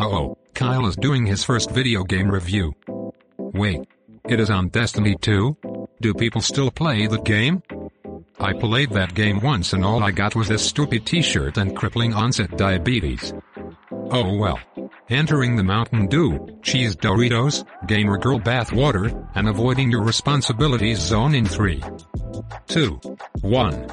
Uh-oh, Kyle is doing his first video game review. Wait. It is on Destiny 2? Do people still play the game? I played that game once and all I got was this stupid t-shirt and crippling onset diabetes. Oh well. Entering the Mountain Dew, cheese Doritos, gamer girl bath water, and avoiding your responsibilities zone in 3, 2, 1.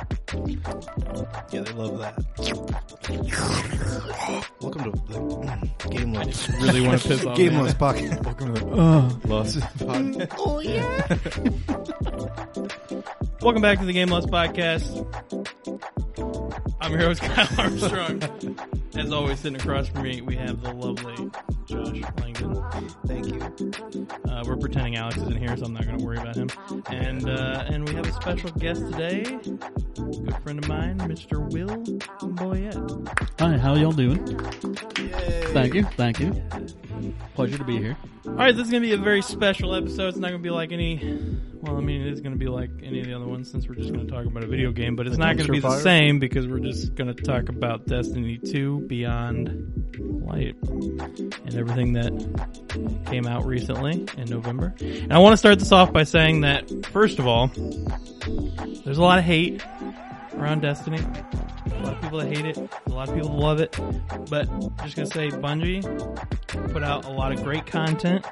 Yeah, they love that. Welcome to the Game Loss. Really want to piss off. Game me. Loss Podcast. Welcome to the Oh. Lost Podcast. Oh yeah. Welcome back to the Game Loss Podcast. I'm your host Kyle Armstrong. As always, sitting across from me, we have the lovely Josh Langdon. Thank you. Uh, we're pretending Alex isn't here, so I'm not going to worry about him. And uh, and we have a special guest today, good friend of mine, Mr. Will Boyette. Hi, how y'all doing? Thank you, thank you. Pleasure to be here. All right, this is going to be a very special episode. It's not going to be like any. Well, I mean, it is going to be like any of the other ones since we're just going to talk about a video game, but it's not going to be the Fire? same because we're just going to talk about Destiny 2 Beyond Light and everything that came out recently in November. And I want to start this off by saying that, first of all, there's a lot of hate around Destiny. A lot of people that hate it, a lot of people that love it. But I'm just gonna say Bungie put out a lot of great content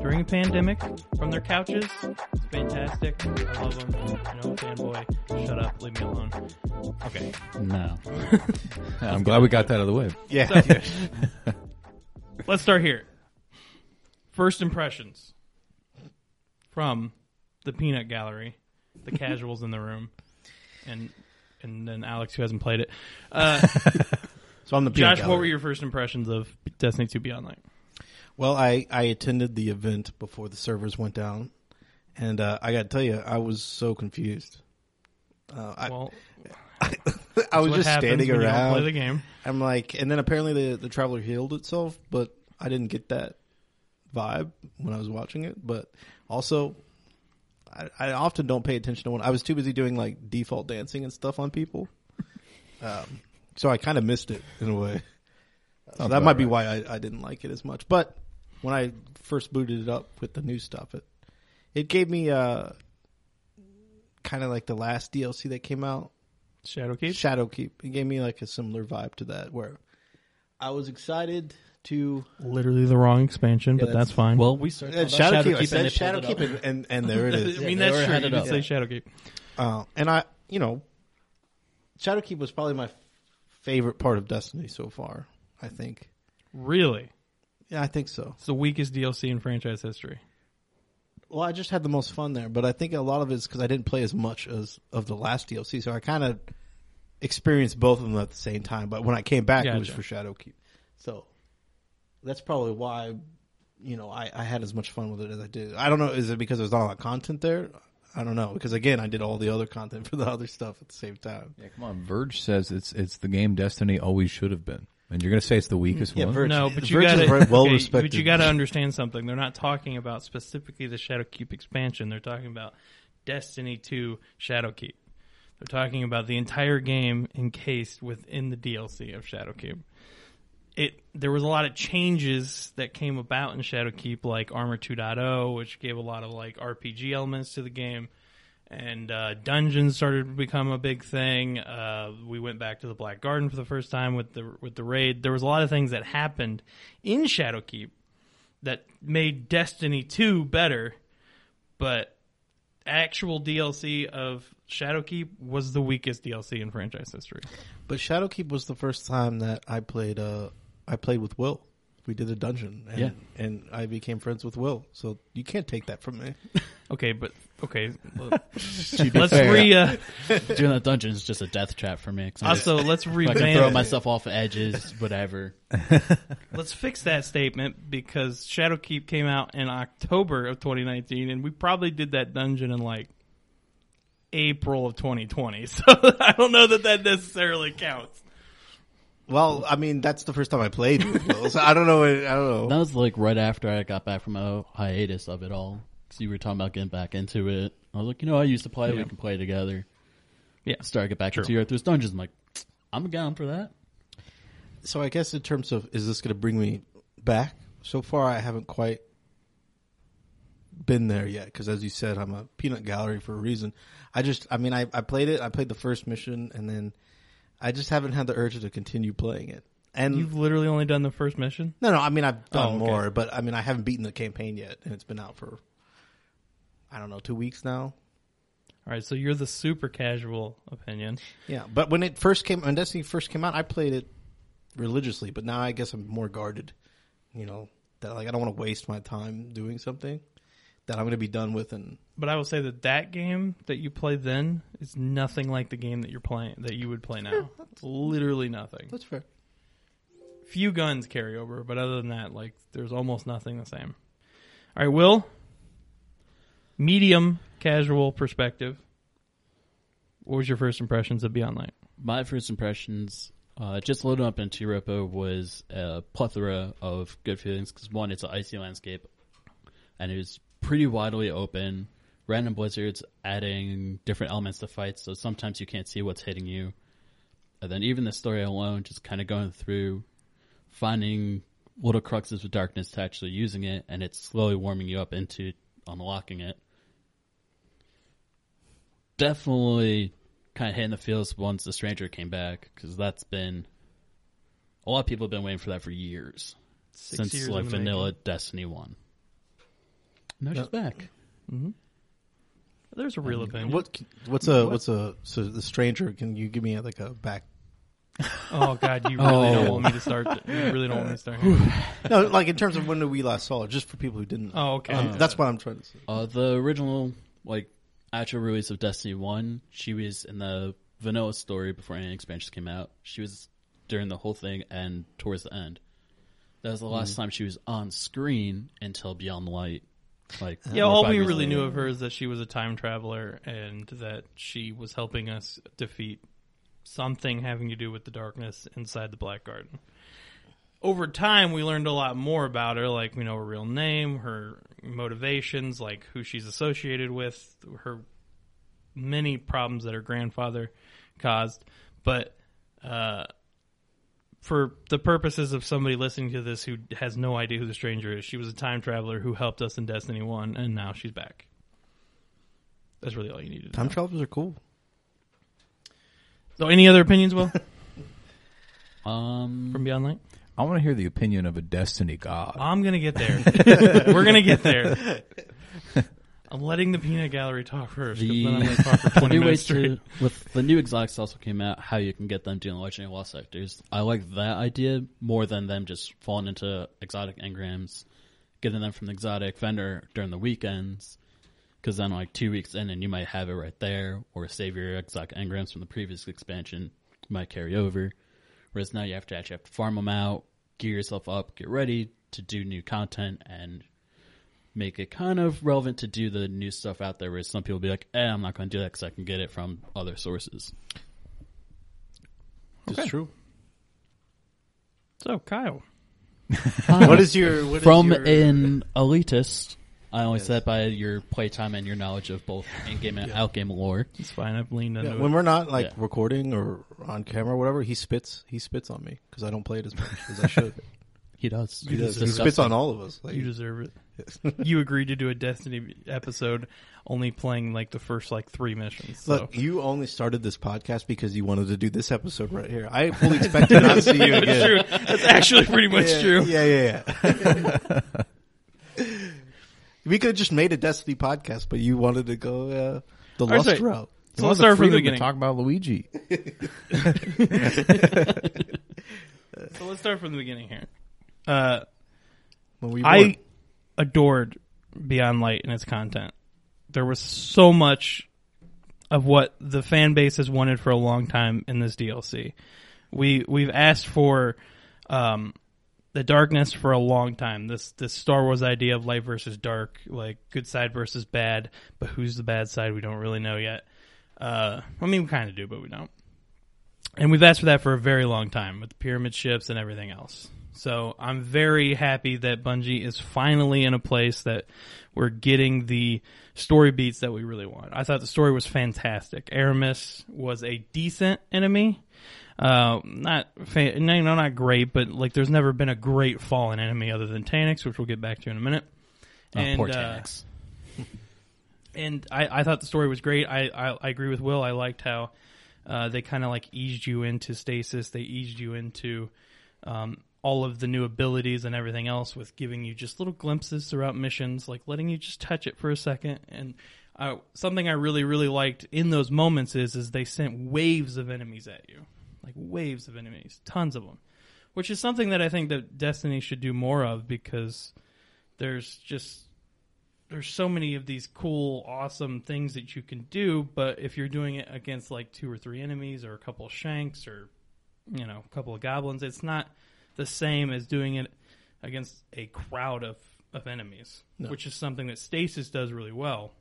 during a pandemic from their couches. It's fantastic. I love them. You know, fanboy. Shut up. Leave me alone. Okay. No. I'm glad we got that out of the way. Yeah. So, let's start here. First impressions from the Peanut Gallery, the casuals in the room, and and then Alex who hasn't played it. Uh, So I'm the peanut Josh, what were your first impressions of Destiny 2 Beyond Light? Well, I, I attended the event before the servers went down, and uh, I got to tell you, I was so confused. Uh, I, Well, I was just standing when you don't around. play the game. I'm like, and then apparently the the traveler healed itself, but I didn't get that vibe when I was watching it. But also, I, I often don't pay attention to one. I was too busy doing like default dancing and stuff on people. Um, so I kind of missed it in a way. So that might be right. why I, I didn't like it as much. But when I first booted it up with the new stuff, it it gave me uh kind of like the last DLC that came out. Shadowkeep? Shadowkeep. It gave me like a similar vibe to that, where I was excited to. Literally the wrong expansion, but that's- that's fine. Well, we started Uh, talking about Shadowkeep. I and said they pulled it Shadowkeep, and, and and there it is. I mean, they that's true. You headed did up. say Shadowkeep. Uh, and I, you know, Shadowkeep was probably my favorite part of Destiny so far. I think. Really? Yeah, I think so. It's the weakest DLC in franchise history. Well, I just had the most fun there, but I think a lot of it is because I didn't play as much as of the last DLC, so I kind of experienced both of them at the same time. But when I came back, it was for Shadowkeep, so that's probably why you know I, I had as much fun with it as I did. I don't know, is it because there's not a lot of content there? I don't know because again, I did all the other content for the other stuff at the same time. Yeah, come on. Verge says it's it's the game Destiny always should have been, and you're gonna say it's the weakest Yeah, one. Verge- No, but you Verge is got to very well okay, respected. But you got to understand something. They're not talking about specifically the Shadowkeep expansion. They're talking about Destiny 2 Shadowkeep. They're talking about the entire game encased within the DLC of Shadowkeep. It there was a lot of changes that came about in Shadowkeep, like Armor 2.0, which gave a lot of like RPG elements to the game and uh, dungeons started to become a big thing. Uh, we went back to the Black Garden for the first time with the with the raid. There was a lot of things that happened in Shadowkeep that made Destiny two better, but actual DLC of Shadowkeep was the weakest DLC in franchise history. But Shadowkeep was the first time that I played. Uh, I played with Will. We did a dungeon, and, Yeah. and I became friends with Will. So you can't take that from me. Okay, but okay, well, let's fair, re uh, doing that dungeon is just a death trap for me. I just- also let's I can throw myself off edges, whatever. Let's fix that statement because Shadowkeep came out in October of 2019, and we probably did that dungeon in like April of 2020. So I don't know that that necessarily counts. Well, I mean, that's the first time I played with Will. So I don't know. I don't know. That was like right after I got back from a hiatus of it all. Because you were talking about getting back into it. I was like, you know, I used to play. Yeah. We can play together. Yeah. Start get back True. into Earth's Dungeons. I'm like, I'm down for that. So I guess in terms of is this going to bring me back. So far, I haven't quite been there yet because, as you said, I'm a peanut gallery for a reason. I just, I mean, I, I played it. I played the first mission, and then I just haven't had the urge to continue playing it. And You've literally only done the first mission. no, no, I mean, I've done Oh, okay. more, but I mean, I haven't beaten the campaign yet, and it's been out for I don't know two weeks now. All right, so you're the super casual opinion. Yeah, but when it first came, when Destiny first came out, I played it religiously. But now I guess I'm more guarded. You know that like I don't want to waste my time doing something that I'm going to be done with. And But I will say that that game that you played then is nothing like the game that you're playing that you would play now. It's literally nothing. that's fair. Few guns carry over, but other than that, like there's almost nothing the same. All right, Will. Medium casual perspective. What was your first impressions of Beyond Light? My first impressions, uh, just loading up into Europa was a plethora of good feelings. Because one, it's an icy landscape, and it was pretty widely open. Random blizzards adding different elements to fights, so sometimes you can't see what's hitting you. And then even the story alone, just kind of going through, finding little cruxes of darkness to actually using it, and it's slowly warming you up into unlocking it. Definitely kind of hitting the feels once the stranger came back because that's been a lot of people have been waiting for that for years Six since years like vanilla making. Destiny One. No, she's back. There's a real opinion. What what's a what's a so the stranger? Can you give me like a back? Oh God, you really don't Oh. want me to start. You really don't want me to start. No, like in terms of when we last saw it, just for people who didn't. Oh, okay. Um, that's what I'm trying to say. Uh, the original like actual release of Destiny One, she was in the vanilla story before any expansions came out. She was during the whole thing and towards the end. That was the last Mm-hmm. time she was on screen until Beyond the Light. Like Yeah, all we really later. knew of her is that she was a time traveler and that she was helping us defeat something having to do with the darkness inside the Black Garden. Over time, we learned a lot more about her, like we know her real name, her motivations, like who she's associated with, her many problems that her grandfather caused. But uh, for the purposes of somebody listening to this who has no idea who the stranger is, she was a time traveler who helped us in Destiny 1, and now she's back. That's really all you needed Time know. travelers are cool. So, any other opinions, Will, Um, from Beyond Light? I want to hear the opinion of a Destiny god. I'm going to get there. We're going to get there. I'm letting the peanut gallery talk first, 'cause The- then I'm going to talk for the 20 new minutes straight. to with the new exotics also came out how you can get them doing legendary lost sectors. I like that idea more than them just falling into exotic engrams, getting them from the exotic vendor during the weekends. Because then, like two weeks in, and you might have it right there, or save your exotic engrams from the previous expansion might carry over. Whereas now you have to actually have to farm them out, gear yourself up, get ready to do new content, and make it kind of relevant to do the new stuff out there. Where some people be like, "Eh, I'm not going to do that because I can get it from other sources." It's true. So, Kyle. What is your what is From your, an elitist, I only said by your playtime and your knowledge of both in-game and out-game lore. It's fine. I've leaned into Yeah, it. when we're not like Yeah. recording or on camera or whatever, he spits. He spits on me because I don't play it as much as I should. He does. he does. He spits on all of us. Like, You deserve it. you agreed to do a Destiny episode only playing like the first like three missions. So. Look, you only started this podcast because you wanted to do this episode right here. I fully expect to not see you That's again. true. That's actually pretty much yeah, true. Yeah, yeah, yeah. we could have just made a Destiny podcast, but you wanted to go uh, the right, Lust so- route. So let's start from the beginning. Talk about Luigi. So let's start from the beginning here. Uh, When we I won. Adored Beyond Light and its content. There was so much of what the fan base has wanted for a long time in this DLC. We we've asked for um, the darkness for a long time. This this Star Wars idea of light versus dark, like good side versus bad, but who's the bad side? We don't really know yet. Uh, I mean, we kind of do, but we don't. And we've asked for that for a very long time with the pyramid ships and everything else. So I'm very happy that Bungie is finally in a place that we're getting the story beats that we really want. I thought the story was fantastic. Eramis was a decent enemy. Uh, not, fa- no, no, not great, but like there's never been a great fallen enemy other than Taniks, which we'll get back to in a minute. Oh, poor uh, and I, I thought the story was great. I, I, I agree with Will. I liked how uh, they kind of like eased you into stasis. They eased you into um, all of the new abilities and everything else with giving you just little glimpses throughout missions, like letting you just touch it for a second. And uh, something I really really liked in those moments is is they sent waves of enemies at you, like waves of enemies, tons of them, which is something that I think that Destiny should do more of because there's just there's so many of these cool, awesome things that you can do, but if you're doing it against like two or three enemies or a couple of shanks or you know, a couple of goblins, it's not the same as doing it against a crowd of, of enemies, No. which is something that Stasis does really well.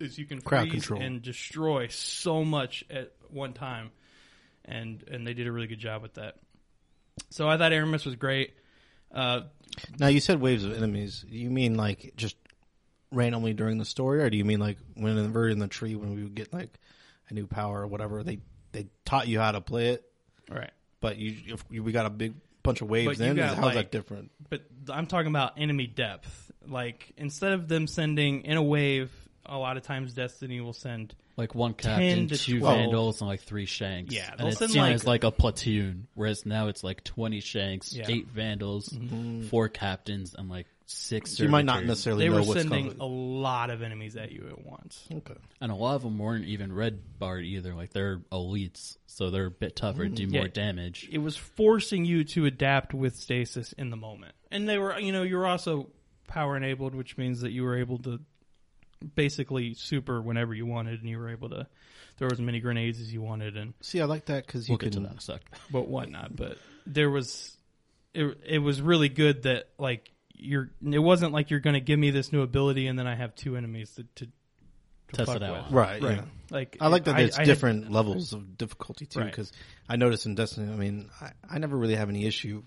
Is you can Crowd freeze control. and destroy so much at one time, and and they did a really good job with that. So I thought Eramis was great. Uh, Now you said waves of enemies. You mean like just randomly during the story, or do you mean like when we're in the tree when we would get like a new power or whatever? They they taught you how to play it, right. but you if we got a big bunch of waves But you in. got, How's like- that different? but I'm talking about enemy depth. Like instead of them sending in a wave, a lot of times Destiny will send Like one captain, two 12. vandals, and like three shanks. Yeah, and it's send, seen like- as like a platoon. Whereas now it's like twenty shanks, Yeah. eight vandals, mm-hmm. four captains, and like six. You might not necessarily they know were what's sending coming. a lot of enemies at you at once. Okay. And a lot of them weren't even red barred either. Like they're elites, so they're a bit tougher, and do mm-hmm. more Yeah. damage. It was forcing you to adapt with stasis in the moment, and they were, you know, you were also power enabled, which means that you were able to basically super whenever you wanted, and you were able to throw as many grenades as you wanted, and See, I like that because you We'll can. get to that in a sec. but whatnot. But there was, it, it was really good that like you're. It wasn't like you're going to give me this new ability and then I have two enemies to, to, to Test it out. with. Right. Right. Yeah. Like I like that there's I had- different levels of difficulty too, Right. because I noticed in Destiny. I mean, I, I never really have any issue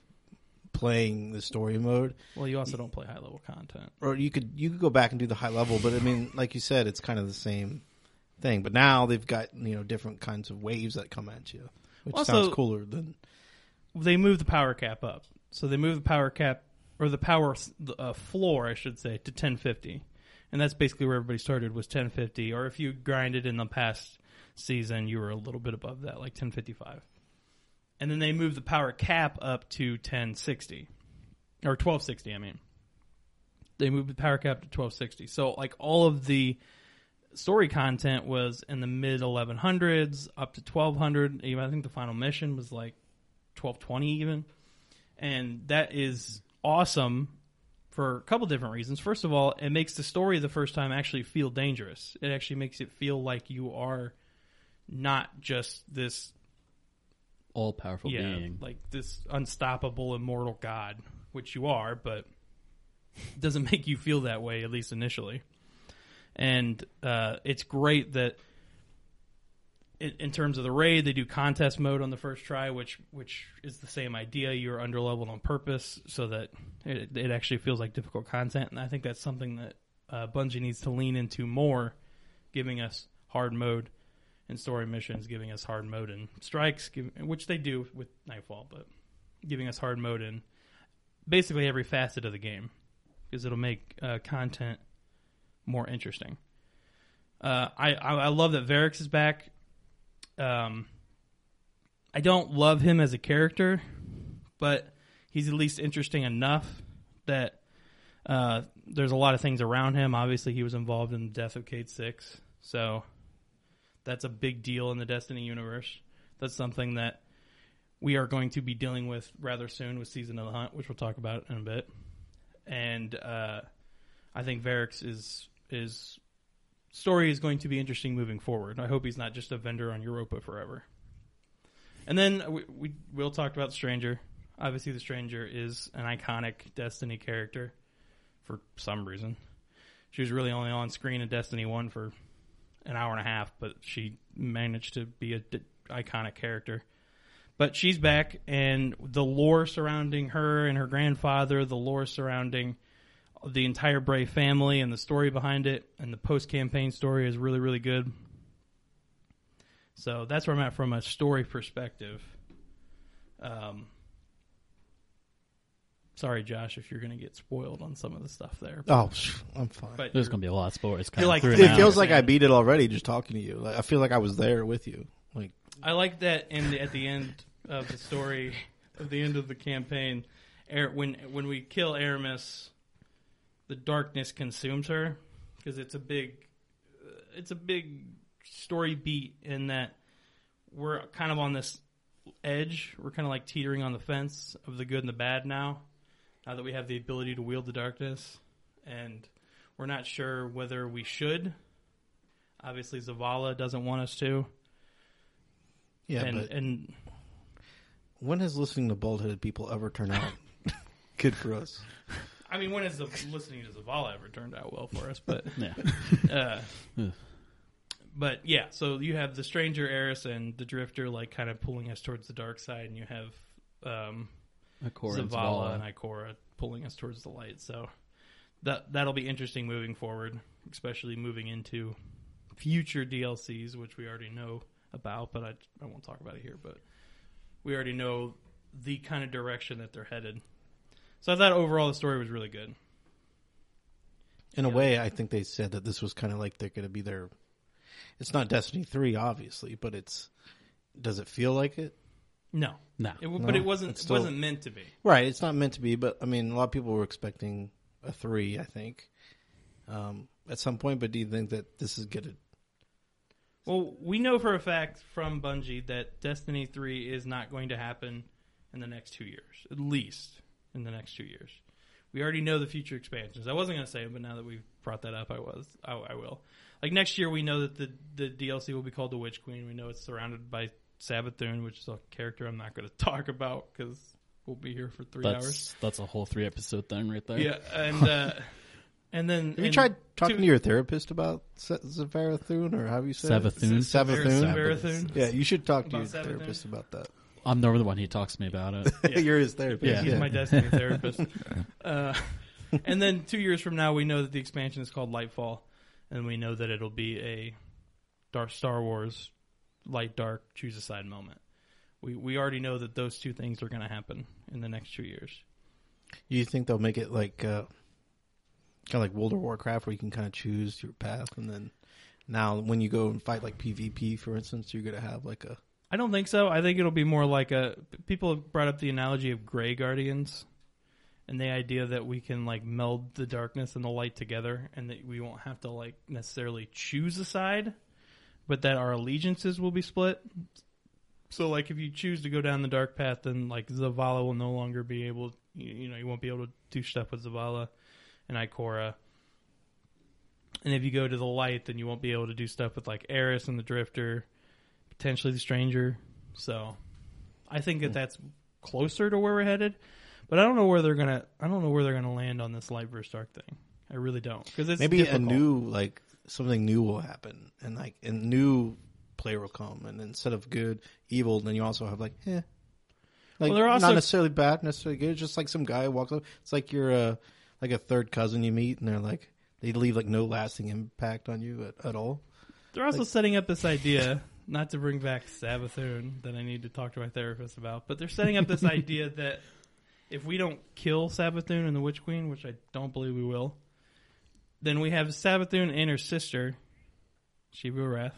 playing the story mode, well, you also don't play high level content. or you could you could go back and do the high level, but I mean, like you said, it's kind of the same thing. But now they've got you know different kinds of waves that come at you, which Also- sounds cooler than They move the power cap up, so they move the power cap or the power uh, floor, I should say, to 1050, and that's basically where everybody started was 1050. Or if you grinded in the past season, you were a little bit above that, like 1055. And then they moved the power cap up to 1060 or 1260. I mean, they moved the power cap to 1260. So like all of the story content was in the mid 1100s up to 1200. Even I think the final mission was like 1220 even, and that is awesome for a couple different reasons. First of all, it makes the story the first time actually feel dangerous. It actually makes it feel like you are not just this All powerful yeah, being. like this unstoppable immortal god, which you are, but it doesn't make you feel that way at least initially. And uh, it's great that in, in terms of the raid, they do contest mode on the first try, which which is the same idea. You're underleveled on purpose so that it, it actually feels like difficult content, and I think that's something that uh, Bungie needs to lean into more, giving us hard mode in story missions, giving us hard mode in strikes, give, which they do with Nightfall, but giving us hard mode in basically every facet of the game because it'll make uh, content more interesting. Uh, I, I I love that Variks is back. Um, I don't love him as a character, but he's at least interesting enough that uh, there's a lot of things around him. Obviously, he was involved in the death of Cayde Six, so that's a big deal in the Destiny universe. That's something that we are going to be dealing with rather soon with Season of the Hunt, which we'll talk about in a bit. And uh, I think Variks is is story is going to be interesting moving forward. I hope he's not just a vendor on Europa forever. And then we, we Will talked about Stranger. Obviously, the Stranger is an iconic Destiny character for some reason. She was really only on screen in Destiny One for an hour and a half, but she managed to be a d- iconic character. But she's back, and the lore surrounding her and her grandfather, the lore surrounding the entire Bray family, and the story behind it, and the post campaign story is really, really good. So that's where I'm at from a story perspective. Um, sorry, Josh, if you're going to get spoiled on some of the stuff there. Oh, I'm fine. But There's going to be a lot of sports. You're like through it feels like I beat it already just talking to you. Like, I feel like I was there with you. Like I like that in the, at the end of the story, at the end of the campaign, when when we kill Eramis, the darkness consumes her because it's a big, it's a big story beat in that we're kind of on this edge. We're kind of like teetering on the fence of the good and the bad now. Now that we have the ability to wield the darkness, and we're not sure whether we should. Obviously, Zavala doesn't want us to. yeah, and but and when has listening to bald headed people ever turned out good for us? I mean, when has the listening to Zavala ever turned out well for us? But Yeah. uh, but yeah, so you have the stranger Eris and the Drifter like kind of pulling us towards the dark side, and you have um, Ikora and Zavala Zavala. and Ikora pulling us towards the light. So that that'll be interesting moving forward, especially moving into future DLCs, which we already know about, but I, I won't talk about it here. But we already know the kind of direction that they're headed. So I thought overall the story was really good. In a way, I think they said that this was kind of like they're going to be their. It's not Destiny three, obviously, but it's. Does it feel like it? No, No. it, w No, but it wasn't. it's It still- wasn't meant to be. Right. It's not meant to be, but I mean, a lot of people were expecting a three. I think um, at some point. But do you think that this is going to? Well, we know for a fact from Bungie that Destiny 3 is not going to happen in the next two years, at least in the next two years. We already know the future expansions. I wasn't going to say it, but now that we've brought that up, I was. I, I will. Like next year, we know that the the DLC will be called the Witch Queen. We know it's surrounded by Savathun, which is a character I'm not going to talk about because we'll be here for three That's hours. that's a whole three episode thing right there. Yeah, and uh, and then Have you and tried talking two- to your therapist about Se- Zavarathun or how you say Savathun? it? Savathun. Savathun? Yeah, you should talk to your Savathun? therapist about that. I'm the one he talks to me about it. Yeah. You're his therapist. Yeah, he's my Destiny therapist. Uh, and then two years from now, we know that the expansion is called Lightfall, and we know that it'll be a Dark Star Wars light dark choose a side moment. We we already know that those two things are going to happen in the next two years. You think they'll make it like uh, kind of like World of Warcraft, where you can kind of choose your path, and then now when you go and fight like PvP, for instance, you're gonna have like a I don't think so. I think it'll be more like a. People have brought up the analogy of Gray Guardians, and the idea that we can like meld the darkness and the light together, and that we won't have to like necessarily choose a side, but that our allegiances will be split. So, like, if you choose to go down the dark path, then like Zavala will no longer be able. You, know, you won't be able to do stuff with Zavala and Ikora. And if you go to the light, then you won't be able to do stuff with like Eris and the Drifter potentially the stranger. So I think that that's closer to where we're headed, but I don't know where they're gonna. I don't know where they're gonna land on this light versus dark thing. I really don't because it's maybe difficult. a new like something new will happen, and like a new player will come, and instead of good, evil, then you also have like eh. Like Well, they're also- not necessarily bad, necessarily good. Just like some guy walks up. It's like you're a like a third cousin you meet, and they're like they leave like no lasting impact on you at, at all. They're also setting up this idea. Not to bring back Savathun that I need to talk to my therapist about, but they're setting up this idea that if we don't kill Savathun and the Witch Queen, which I don't believe we will, then we have Savathun and her sister, Reth,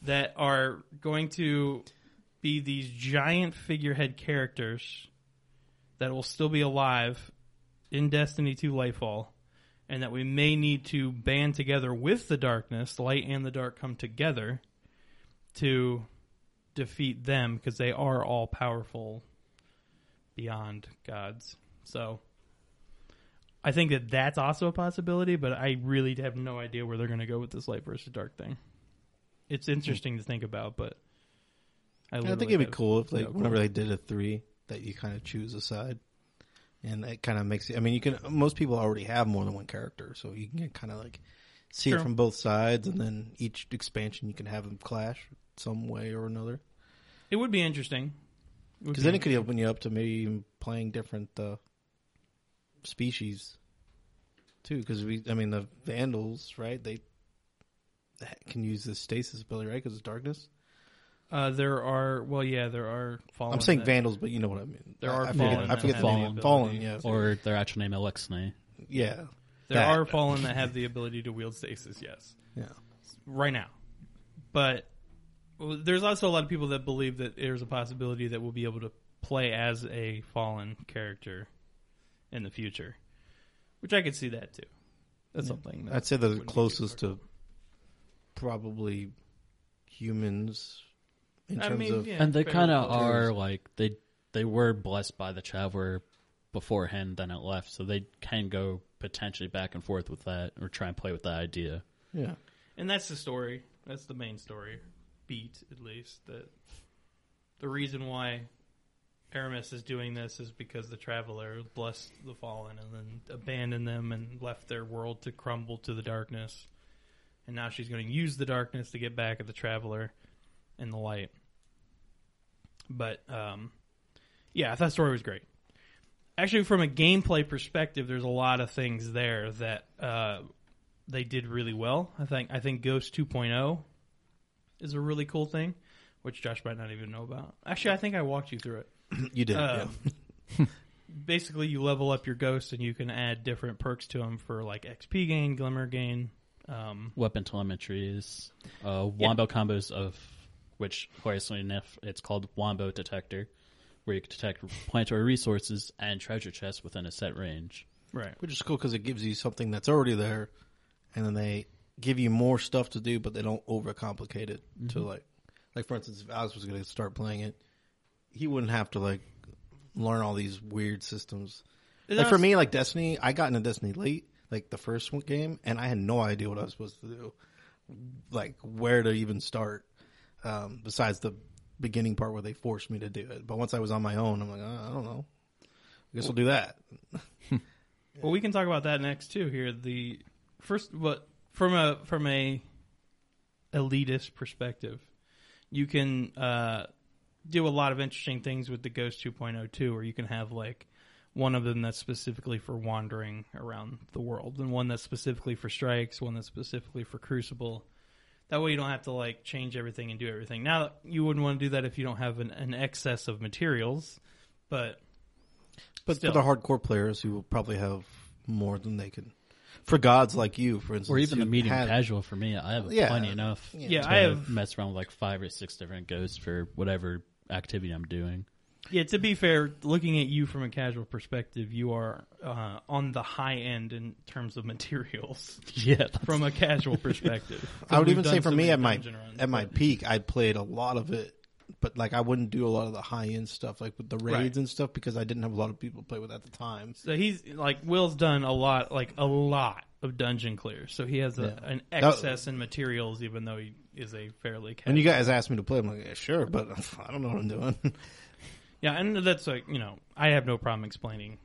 that are going to be these giant figurehead characters that will still be alive in Destiny 2 Lightfall, and that we may need to band together with the darkness, the light and the dark come together to defeat them because they are all powerful beyond gods. So I think that that's also a possibility, but I really have no idea where they're going to go with this light versus dark thing. It's hmm. interesting to think about, but I, I think it'd be cool if like no whenever they did a three that you kind of choose a side, and that kind of makes it. I mean, you can most people already have more than one character, so you can kind of like see True. it from both sides, and then each expansion you can have them clash some way or another. It would be interesting. Because be then it could open you up to maybe even playing different uh, species too. Because we, I mean, the Vandals, right? They they can use the stasis ability, right? Because it's darkness. Uh, there are well, yeah, there are fallen. I'm saying that- Vandals, but you know what I mean. There are I fallen forget, I forget have the the name. Fallen, yeah, Or their actual name, Eliksni. yeah, There that. are fallen that have the ability to wield stasis. Yes, yeah. right now, but well, there's also a lot of people that believe that there's a possibility that we'll be able to play as a fallen character in the future, which I could see that too. That's something. That I'd say the closest to probably humans in I terms mean, of yeah, and they kind of enough. are like they they were blessed by the traveler beforehand, then it left, so they can go potentially back and forth with that or try and play with that idea. yeah. And that's the story. That's the main story beat, at least. That the reason why Eramis is doing this is because the Traveler blessed the fallen and then abandoned them and left their world to crumble to the darkness. And now she's going to use the darkness to get back at the Traveler and the light. But um, yeah, I thought the story was great. Actually, from a gameplay perspective, there's a lot of things there that uh, they did really well. I think I think Ghost 2.0 is a really cool thing, which Josh might not even know about. Actually, I think I walked you through it. You did. Um, yeah. basically, you level up your ghost and you can add different perks to them for like XP gain, Glimmer gain. Um, Weapon telemetries, uh, wombo combos of which hilariously enough it's called wombo detector, where you can detect planetary resources and treasure chests within a set range. right. Which is cool because it gives you something that's already there, and then they give you more stuff to do, but they don't overcomplicate it to like, like for instance, if Alex was going to start playing it, he wouldn't have to like learn all these weird systems. Like for me, like Destiny, I got into Destiny late, like the first one game, and I had no idea what I was supposed to do, like where to even start. Um, besides the beginning part where they forced me to do it, but once I was on my own, I'm like, uh, I don't know. I guess we'll do that. Well, we can talk about that next too. Here, the first, but from a from a elitist perspective, you can uh, do a lot of interesting things with the Ghost 2.0 too, where you can have like one of them that's specifically for wandering around the world, and one that's specifically for strikes, one that's specifically for Crucible. That way, you don't have to like change everything and do everything. Now, you wouldn't want to do that if you don't have an, an excess of materials, but But Still. for the hardcore players who will probably have more than they can, for gods like you, for instance, Or even the medium had- casual for me, I have Yeah. plenty enough. Yeah, to I have- mess around with like five or six different ghosts for whatever activity I'm doing. Yeah, to be fair, looking at you from a casual perspective, you are uh, on the high end in terms of materials Yeah, from a casual perspective. I would even say for me at my runs, at my peak, I played a lot of it, but like I wouldn't do a lot of the high end stuff, like with the raids Right. and stuff, because I didn't have a lot of people to play with at the time. So he's like Will's done a lot, like a lot of dungeon clears. So he has a, Yeah. an That- excess in materials, even though he is a fairly casual. When you guys asked me to play, I'm like, yeah, sure, but I don't know what I'm doing. yeah, and that's like you know, I have no problem explaining.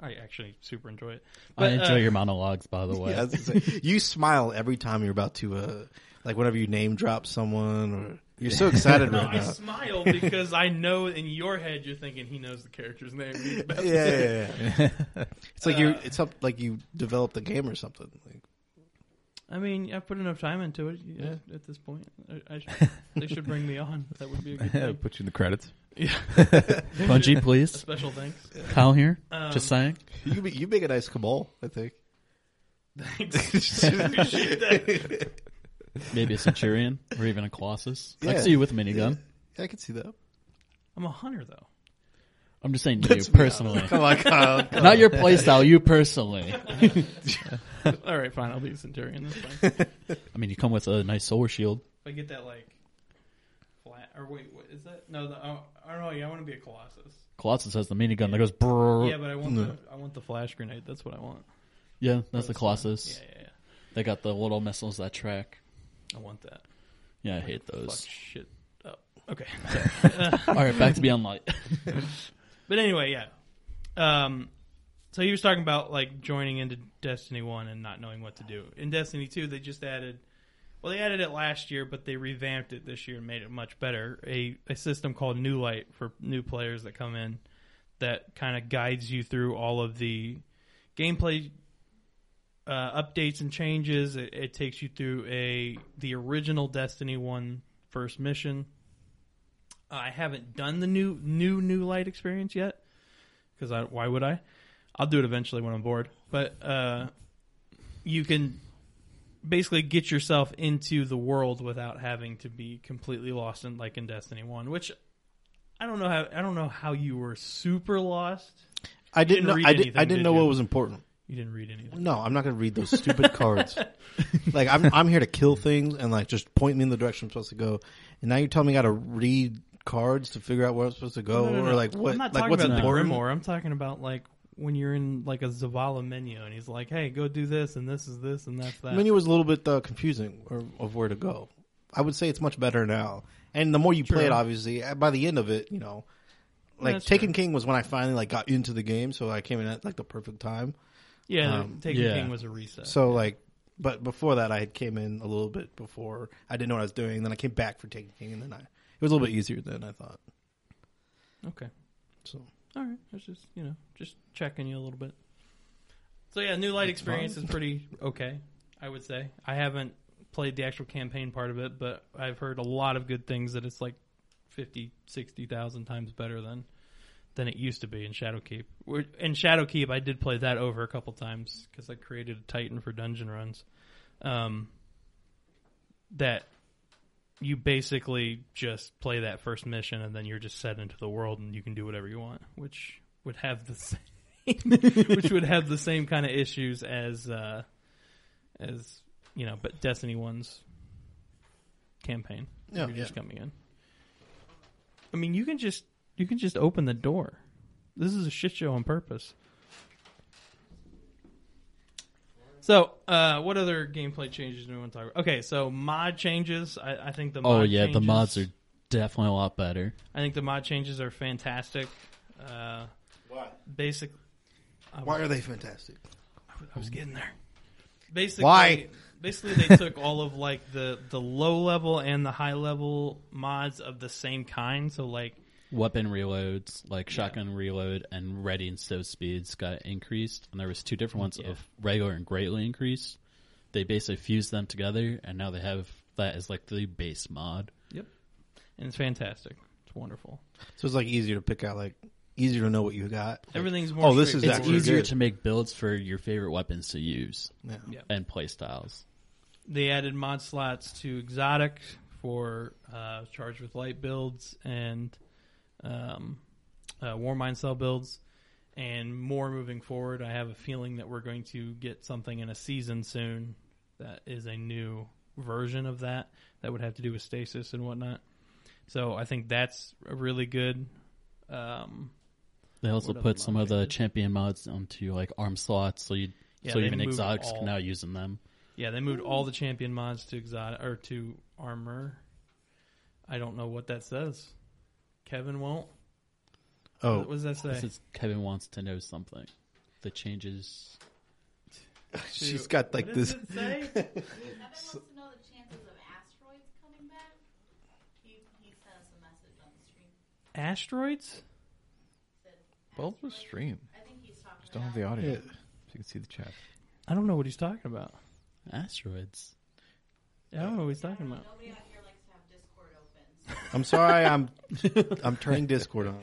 I actually super enjoy it. I enjoy uh, your monologues, by the way. Yeah, I was gonna say, you smile every time you're about to, uh, like whenever you name drop someone, or you're so excited No, right I now. smile because I know in your head you're thinking he knows the character's name. He's about to Yeah, yeah, yeah. it's like you, it's up like you developed the game or something. Like, I mean, I've put enough time into it yeah, at this point. I, I should, they should bring me on. That would be a good thing. Put you in the credits. Yeah. Bungie, A please. special thanks. Kyle here. Um, Just saying. you you make a nice cabal, I think. Thanks. Appreciate that. Maybe a Centurion or even a Colossus. I Yeah. can see you with a minigun. Yeah, I can see that. I'm a hunter, though. I'm just saying you personally. Come on, Kyle. Not your playstyle, you personally. All right, fine. I'll be a centurion. That's fine. if I mean, you come with a nice solar shield. I get that like flat or wait, what is that? No, the, oh, I don't know. Yeah, I want to be a colossus. Colossus has the minigun that goes brrr. Yeah, but I want the I want the flash grenade. That's what I want. Yeah, that's the Colossus. Yeah, yeah, yeah. They got the little missiles that track. I want that. Yeah, I hate Fuck those. shit up. Okay. All right, back to Beyond Light. But anyway, yeah. Um, so he was talking about like joining into Destiny One and not knowing what to do. In Destiny Two, they just added Well, they added it last year, but they revamped it this year and made it much better. A a system called New Light for new players that come in that kind of guides you through all of the gameplay uh, updates and changes. It, it takes you through a the original Destiny One first mission. I haven't done the new new New Light experience yet because I why would I? I'll do it eventually when I'm bored. But uh, you can basically get yourself into the world without having to be completely lost in like in Destiny One, which I don't know how I don't know how you were super lost. I didn't. didn't know, read I, did, anything, I didn't did know you? what was important. You didn't read anything. No, I'm not going to read those stupid cards. Like I'm, I'm here to kill things and like just point me in the direction I'm supposed to go. And now you're telling me I got to read cards to figure out where I'm supposed to go, No, no, no. or like what, I'm not like talking what's about the important. Grimoire. I'm talking about like when you're in like a Zavala menu and he's like, "Hey, go do this and this is this and that's that." Menu was a little bit uh, confusing or, of where to go. I would say it's much better now. And the more you play it, True. obviously, uh, by the end of it, you know, like That's Taken. King was when I finally like got into the game, so I came in at like the perfect time. Yeah, um, Taken yeah. King was a reset. So like, but before that, I had came in a little bit before I didn't know what I was doing. Then I came back for Taken King, and then I it was a little bit easier than I thought. okay. So All right, that's just you know just checking you a little bit. So yeah, New Light experience is pretty okay. I would say I haven't played the actual campaign part of it, but I've heard a lot of good things that it's like 50, 60,000 times better than than it used to be in Shadowkeep. We're- In Shadowkeep, I did play that over a couple times because I created a Titan for dungeon runs. Um, that you basically just play that first mission and then you're just set into the world and you can do whatever you want, which would have the same, which would have the same kind of issues as uh, as you know, but Destiny One's campaign. Yeah, you're just yeah. coming in. I mean, you can just you can just open the door. This is a shit show on purpose. So, uh, what other gameplay changes do we want to talk about? Okay, so mod changes. I, I think the Oh mod yeah, the mods are definitely a lot better. I think the mod changes are fantastic. Uh, why? basic. I Why was, are they fantastic? I was getting there. Basically, Why? Basically, they took all of like the the low level and the high level mods of the same kind. So like, Weapon reloads, like shotgun reload and ready and stow speeds got increased, and there was two different ones Yeah. of regular and greatly increased. They basically fused them together, and now they have that as like the base mod. Yep. And it's fantastic. It's wonderful. So it's like easier to pick out, like easier to know what you got. Like, Everything's more. Oh, this is It's easier good. to make builds for your favorite weapons to use Yeah. Yeah. and play styles. They added mod slots to exotic for uh, charged with light builds and um, uh, Warmind cell builds, and more moving forward. I have a feeling that we're going to get something in a season soon that is a new version of that that would have to do with stasis and whatnot. So I think that's a really good. Um, They also put some of the champion mods onto like arm slots, so you Yeah, so even exotics all- can now use them. yeah, they moved all the champion mods to exotic or to armor. I don't know what that says. Kevin won't. Oh, What does that say? This is Kevin wants to know something. The changes. she's got like What this. does it say? Kevin wants to know the chances of asteroids coming back. He, he sent us a message on the stream. Asteroids? Said Both the asteroids. stream. I think he's talking Just don't have about the audio, Yeah. so you can see the chat. I don't know what he's talking about. Asteroids. I don't know what he's talking about. Nobody out here likes to have Discord open. so I'm sorry, I'm I'm turning Discord on.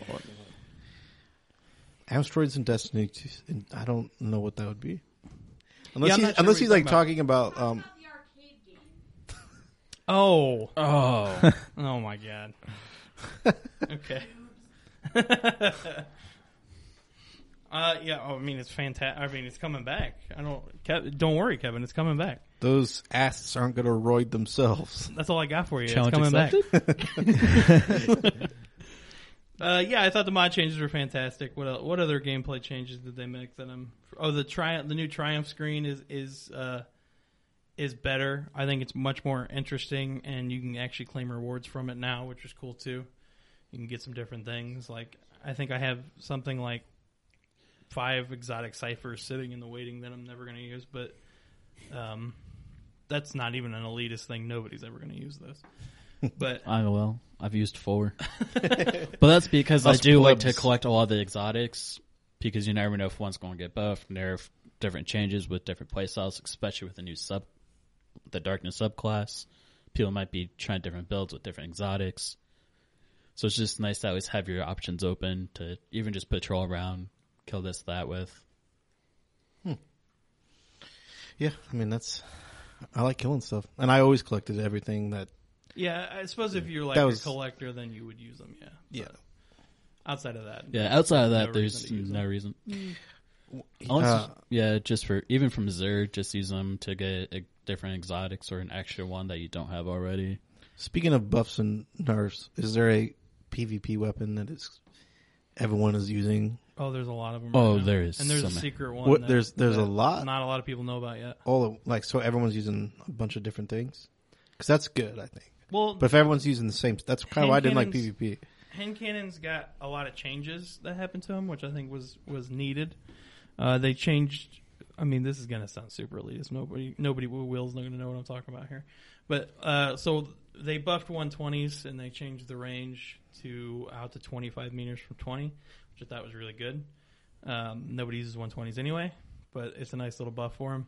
Asteroids and Destiny. and I don't know what that would be. Unless I'm he's, not sure unless what he's you're like talking talking about um. about the arcade game. Oh. Oh, Oh my god. okay. Uh yeah, oh, I mean it's fantastic. I mean it's coming back. I don't Kev- don't worry Kevin, it's coming back. Those asses aren't going to roid themselves. That's all I got for you. challenge it's coming accepted. back. Uh, yeah, I thought the mod changes were fantastic. What el- what other gameplay changes did they make that I'm? Oh, the triumph, the new triumph screen is is uh, is better. I think it's much more interesting, and you can actually claim rewards from it now, which is cool too. You can get some different things. Like I think I have something like five exotic ciphers sitting in the waiting that I'm never going to use, but um, that's not even an elitist thing. Nobody's ever going to use this. But I will. I've used four, but that's because Us I do like to plebs. collect a lot of the exotics because you never know if one's going to get buffed, nerf, different changes with different playstyles, especially with the new sub, the darkness subclass. People might be trying different builds with different exotics, so it's just nice to always have your options open to even just patrol around, kill this that with. Hmm. Yeah, I mean that's. I like killing stuff, and I always collected everything that. yeah, I suppose if you're like That a was- collector, then you would use them. Yeah. Yeah. But outside of that, Yeah, outside of that, No there's reason no them. reason. Unless- Uh, yeah, just for even from Xur, just use them to get a, different exotics or an extra one that you don't have already. Speaking of buffs and nerfs, is there a PvP weapon that is everyone is using? oh, there's a lot of them. Oh, right there is and there's so a secret one. What- that- there's- there's a that lot. Not a lot of people know about yet. All of, like so, everyone's using a bunch of different things because that's good, I think. Well, But if everyone's using the same, that's kind of why I didn't like Hand PvP. hand cannons got a lot of changes that happened to them, which I think was was needed. Uh, they changed. I mean, this is gonna sound super elitist. Nobody, nobody wheels not gonna know what I'm talking about here. But uh, so they buffed 120s and they changed the range to out to 25 meters from 20, which I thought was really good. Um, nobody uses 120s anyway, but it's a nice little buff for them.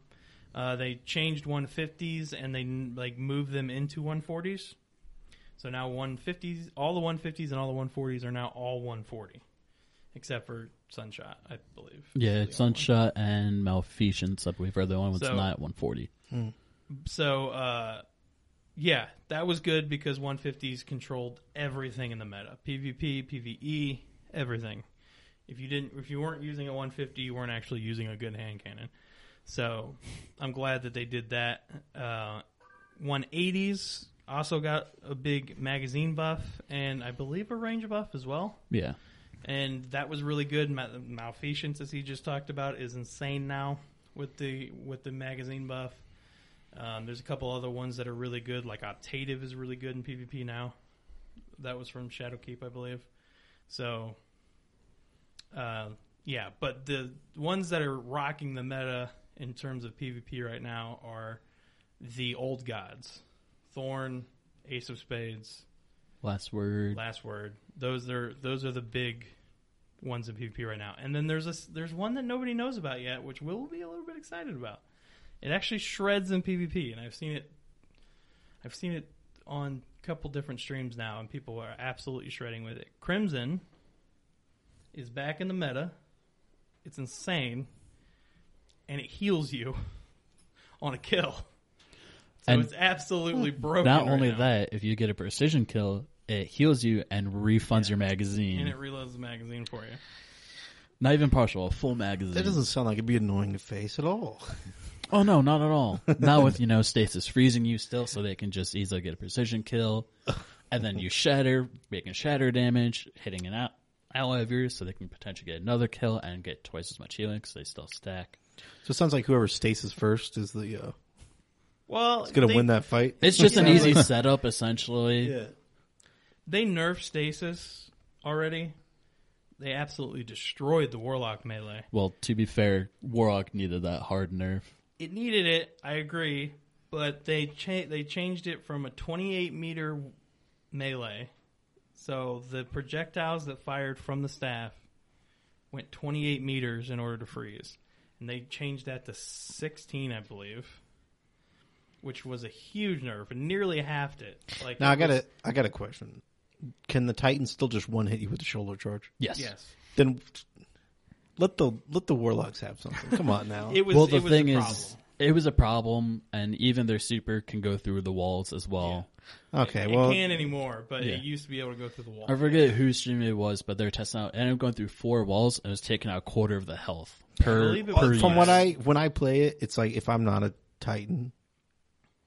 Uh, they changed 150s and they like moved them into 140s. So now 150s, all the 150s and all the 140s are now all 140, except for Sunshot, I believe. Yeah, The only one. Sunshot and Malfeasance, I believe, are the only ones So- not at 140. So, uh, yeah, that was good because 150s controlled everything in the meta: PvP, PvE, everything. If you didn't, if you weren't using a 150, you weren't actually using a good hand cannon. So, I'm glad that they did that. Uh, 180s also got a big magazine buff and I believe a range buff as well. Yeah. And that was really good. Ma- Malfeasance, as he just talked about, is insane now with the with the magazine buff. Um, there's a couple other ones that are really good, like Optative is really good in PvP now. That was from Shadowkeep, I believe. So, uh, yeah, but the ones that are rocking the meta in terms of PvP right now are the old gods: Thorn, Ace of Spades, Last word. Last word. Those are those are the big ones in PvP right now. And then there's a there's one that nobody knows about yet, which we'll be a little bit excited about. It actually shreds in PvP, and I've seen it. I've seen it on a couple different streams now, and people are absolutely shredding with it. Crimson is back in the meta. It's insane, and it heals you on a kill. So And- it's absolutely broken. Not right only now. that, if you get a precision kill, it heals you and refunds your magazine. and it reloads the magazine for you. Not even partial, a full magazine. That doesn't sound like it'd be annoying to face at all. Oh no, not at all. not with you know stasis freezing you still, so they can just easily get a precision kill, and then you shatter, making shatter damage, hitting an out ally of yours, so they can potentially get another kill and get twice as much healing because they still stack. So it sounds like whoever stasis first is the uh, Well, is going to they, win that fight. It's just an easy setup essentially. yeah. They nerfed stasis already. They absolutely destroyed the warlock melee. Well, to be fair, Warlock needed that hard nerf. It needed it, I agree, but they cha- they changed it from a 28 meter melee. So the projectiles that fired from the staff went 28 meters in order to freeze. And they changed that to 16, I believe, which was a huge nerf and nearly halved it. Like Now I got was- a I got a question. Can the Titan still just one hit you with the shoulder charge? Yes. Yes. Then let the let the warlocks have something. Come on now. It was well, the it was thing a is, problem. it was a problem, and even their super can go through the walls as well. okay, it well, can't anymore, but Yeah. it used to be able to go through the wall. I forget whose stream it was, but they're testing out. and I'm going through four walls and it was taking out a quarter of the health per believe it per was from what I when I play it, it's like if I'm not a Titan,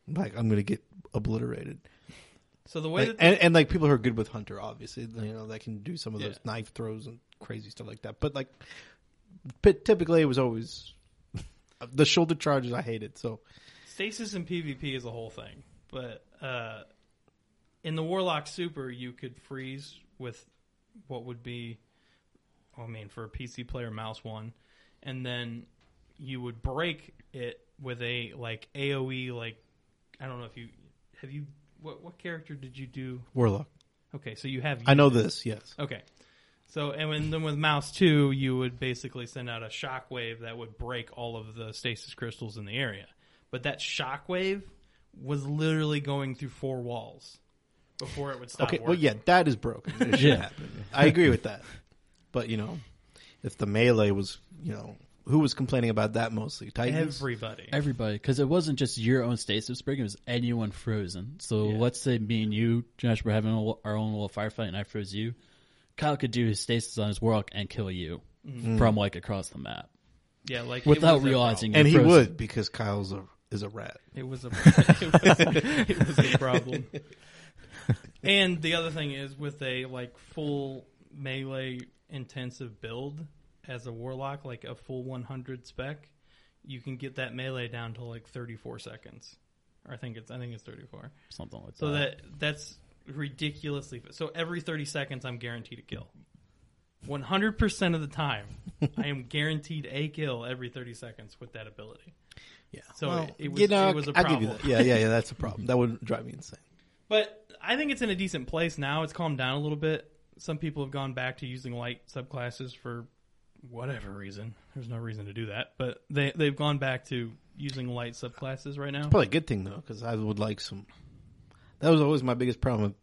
like I'm gonna get obliterated. So the way Like, that and, and like people who are good with Hunter, obviously, you know, that can do some of Yeah. those knife throws and crazy stuff like that. But like, but typically it was always the shoulder charges. I hated so. stasis and PvP is a whole thing, but uh, in the Warlock Super, you could freeze with what would be, I mean, for a PC player, mouse one, and then you would break it with a like AOE like I don't know if you have you what what character did you do? Warlock. Okay, so you have I know this. Yes. Okay. So and when, then with mouse two, you would basically send out a shockwave that would break all of the stasis crystals in the area. But that shockwave was literally going through four walls before it would stop. Okay. Well, yeah, that is broken. It should Yeah. happen. I agree with that. But you know, if the melee was, you know, who was complaining about that mostly? Titans. everybody. Everybody, because it wasn't just your own stasis breaking; it was anyone frozen. So Yeah. let's say me and you, Josh, were having a, little- our own little firefight, and I froze you. Kyle could do his stasis on his warlock and kill you mm-hmm. from like across the map yeah, like it without was a realizing. and he you're frozen. would because Kyle's a is a rat. It was a it was, it was a problem. And the other thing is with a like full melee intensive build as a warlock, like a full 100 spec, you can get that melee down to like 34 seconds. Or I think it's I think it's 34. something like So that. that that's ridiculously so every 30 seconds I'm guaranteed a kill. 100% of the time, I am guaranteed a kill every 30 seconds with that ability. Yeah. So Well, it- it was- you know, it was a I'll give you problem. that. Yeah, yeah, yeah. That's a problem. That would drive me insane. But I think it's in a decent place now. It's calmed down a little bit. Some people have gone back to using light subclasses for whatever reason. There's no reason to do that, but they they've gone back to using light subclasses right now. Probably a good thing though, because I would like some. That was always my biggest problem with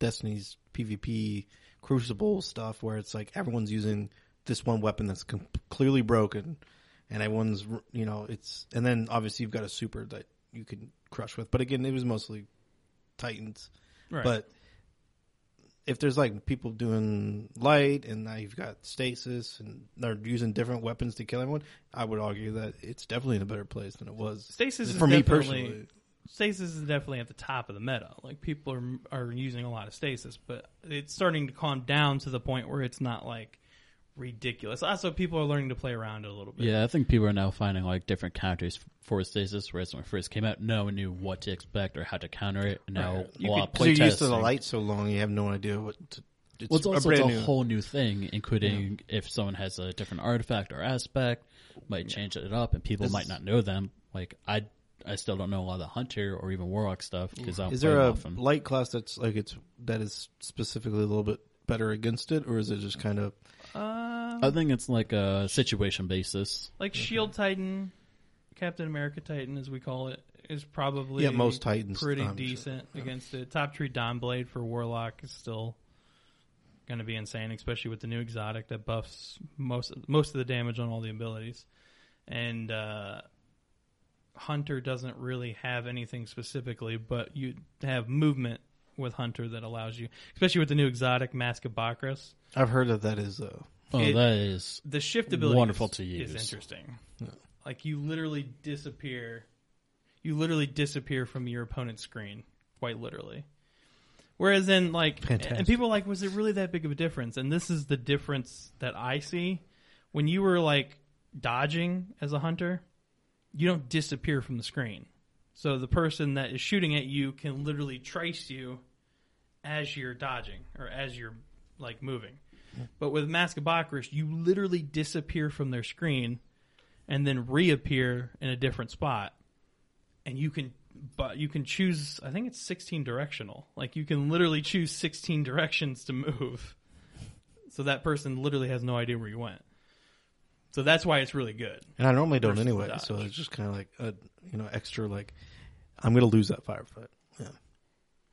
Destiny's PvP Crucible stuff, where it's like everyone's using this one weapon that's com- clearly broken, and everyone's you know it's and then obviously you've got a super that you can crush with, but again it was mostly Titans, Right. but. If there's like people doing light and now you've got stasis and they're using different weapons to kill everyone, I would argue that it's definitely in a better place than it was Stasis is for me personally. stasis is definitely at the top of the meta. Like people are are using a lot of stasis, but it's starting to calm down to the point where it's not like ridiculous. Also, people are learning to play around it a little bit. Yeah, I think people are now finding like different counters for stasis. Whereas when it first came out, no one knew what to expect or how to counter it. And now Right. a You lot could, of because you're used to the playtesting- light so long, you have no idea what. To, it's, Well, it's also a it's a new. whole new thing, including if someone has a different artifact or aspect, might change it up, and people Is- might not know them. Like I, I still don't know a lot of the hunter or even warlock stuff because I don't Is there a often. light class that's like it's that is specifically a little bit better against it, or is it just kind of Uh, I think it's like a situation basis. like Shield Titan, Captain America Titan, as we call it, is probably Yeah, most Titans, pretty I'm sure. decent against it. Top Tree Dawnblade for Warlock is still going to be insane, especially with the new exotic that buffs most most of the damage on all the abilities. And uh, Hunter doesn't really have anything specifically, but you have movement with Hunter that allows you, especially with the new exotic Mask of Bakris. I've heard that that is uh Oh, It- that is The shift ability Wonderful is, to is use. interesting. Like you literally disappear. You literally disappear from your opponent's screen, quite literally. Whereas in like, Fantastic. and people are like, was it really that big of a difference? And this is the difference that I see when you were like dodging as a hunter. You don't disappear from the screen, so the person that is shooting at you can literally trace you as you're dodging or as you're like moving. But with Mask of Bakris, you literally disappear from their screen and then reappear in a different spot. And you can but you can choose I think it's 16 directional. Like you can literally choose 16 directions to move. So that person literally has no idea where you went. So that's why it's really good. and I normally don't Versus the anyway, dodge. so it's just kind of like a you know extra like I'm gonna lose that firefight. Yeah,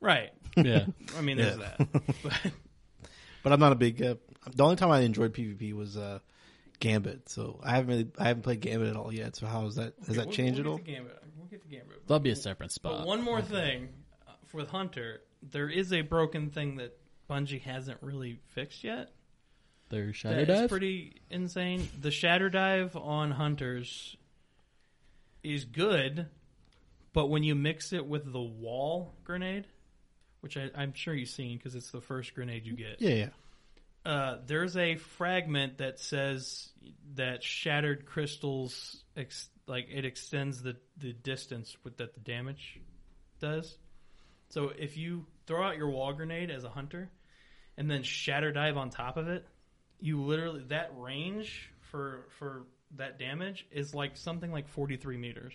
Right. yeah. I mean there's Yeah. that. But but I'm not a big. Uh, the only time I enjoyed PvP was uh Gambit, so I haven't really I haven't played Gambit at all yet. So how is that? Has that we'll- changed we'll at all? get to Gambit. We'll get to Gambit. That'll be a separate spot. But one more thing uh, with Hunter, there is a broken thing that Bungie hasn't really fixed yet. Their shadow That is dive. pretty insane. The shatter dive on Hunters is good, but when you mix it with the wall grenade, which I, I'm sure you've seen because it's the first grenade you get, Yeah, yeah. uh, there's a fragment that says that shattered crystals ex- like it extends the the distance with that the damage does. So if you throw out your wall grenade as a hunter and then shatter dive on top of it, you literally that range for for that damage is like something like 43 meters.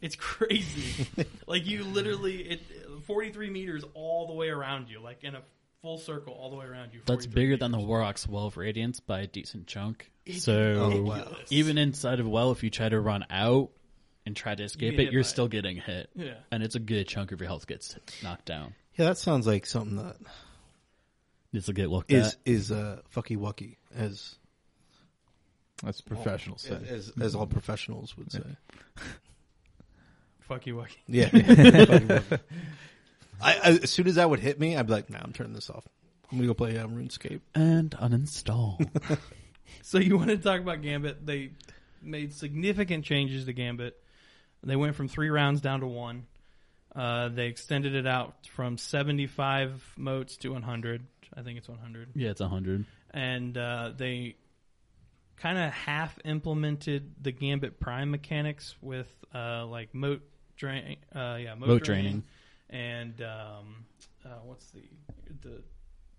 It's crazy. like you literally it 43 meters all the way around you, like in a full circle all the way around you. That's 43 bigger than the meters. Warlock's Well of Radiance by a decent chunk. It's so ridiculous. even inside of Well, if you try to run out and try to escape get it, you're by it. still getting hit. Yeah. And it's a good chunk of your health gets knocked down. Yeah, that sounds like something that It's a get looked is at. is uh, fucky wucky as That's professional say. as as all professionals would say. Fucky you, Wacky. Yeah. Fucky wucky. I, I, as soon as that would hit me, I'd be like, "Nah, I'm turning this off. I'm gonna go play um, RuneScape." And uninstall. So you want to talk about Gambit? They made significant changes to Gambit. They went from three rounds down to one. Uh, they extended it out from 75 motes to 100. I think it's 100. yeah, it's 100. And uh, they kind of half implemented the Gambit Prime mechanics with uh, like mote drain. Uh, yeah, mote, Mote draining. draining. And um, uh, what's the the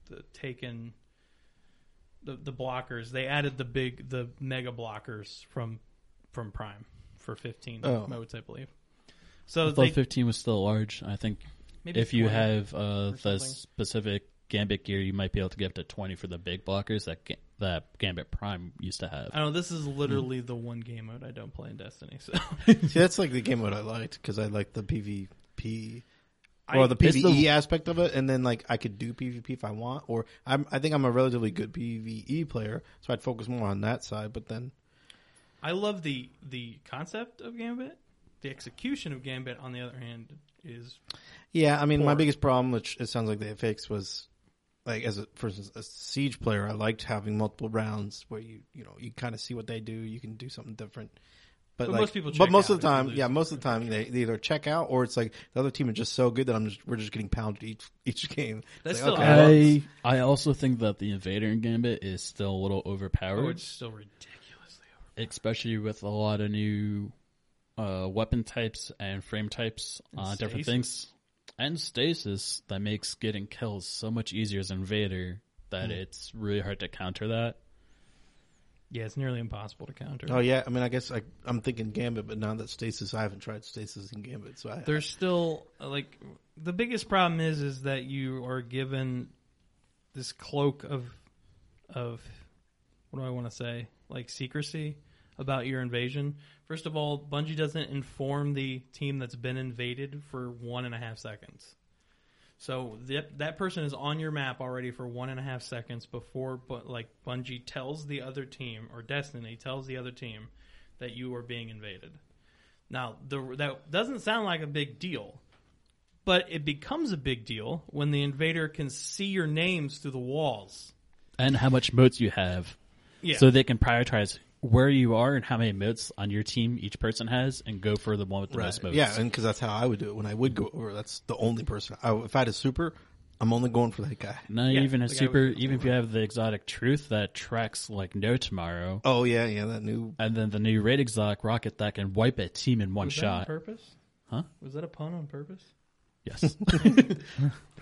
the taken the the blockers? They added the big the mega blockers from from Prime for 15 Oh. modes, I believe. So I thought they, 15 was still large. I think maybe if you have uh, the something. specific Gambit gear, you might be able to get up to 20 for the big blockers that Ga- that Gambit Prime used to have. I don't know. This is literally the one game mode I don't play in Destiny. So See, that's like the game mode I liked because I liked the PvP I- or the it's PVE the- aspect of it, and then like I could do PvP if I want, or I'm, I think I'm a relatively good PvE player, so I'd focus more on that side. But then, I love the the concept of Gambit. The execution of Gambit, on the other hand, is yeah, I mean, my Poor. biggest problem, which it sounds like they fixed, was like as a for instance a siege player, I liked having multiple rounds where you you know you kind of see what they do, you can do something different. But, But like, most people but most out of the time, yeah, most of the time they, they either check out or it's like the other team is just so good that I'm just we're just getting pounded each each game. That's like, still okay, I- I I also think that the Invader in Gambit is still a little overpowered, oh, it's still ridiculously over. especially with a lot of new uh, weapon types and frame types And on different things, and stasis that makes getting kills so much easier as Invader that it's really hard to counter that. Yeah, it's nearly impossible to counter. Oh yeah, I mean, I guess I, I'm thinking Gambit, but now that Stasis, I haven't tried Stasis and Gambit, so I, There's still uh, like the biggest problem is is that you are given this cloak of of what do I want to say like secrecy about your invasion. First of all, Bungie doesn't inform the team that's been invaded for one and a half seconds. So that that person is on your map already for one and a half seconds before, but like Bungie tells the other team or Destiny tells the other team that you are being invaded. Now, the, that doesn't sound like a big deal, but it becomes a big deal when the invader can see your names through the walls. and how much motes you have, Yeah. so they can prioritize where you are and how many motes on your team each person has, and go for the one with the right. most motes. yeah, and because that's how I would do it when I would go over. That's the only person. I, if I had a super, I'm only going for that guy. Not Yeah, even a super. with- Even if you have the exotic truth that tracks like no tomorrow, Oh yeah, yeah, that new. and then the new raid exotic rocket that can wipe a team in one Was that on shot. purpose? Huh? Was that a pun on purpose? Yes,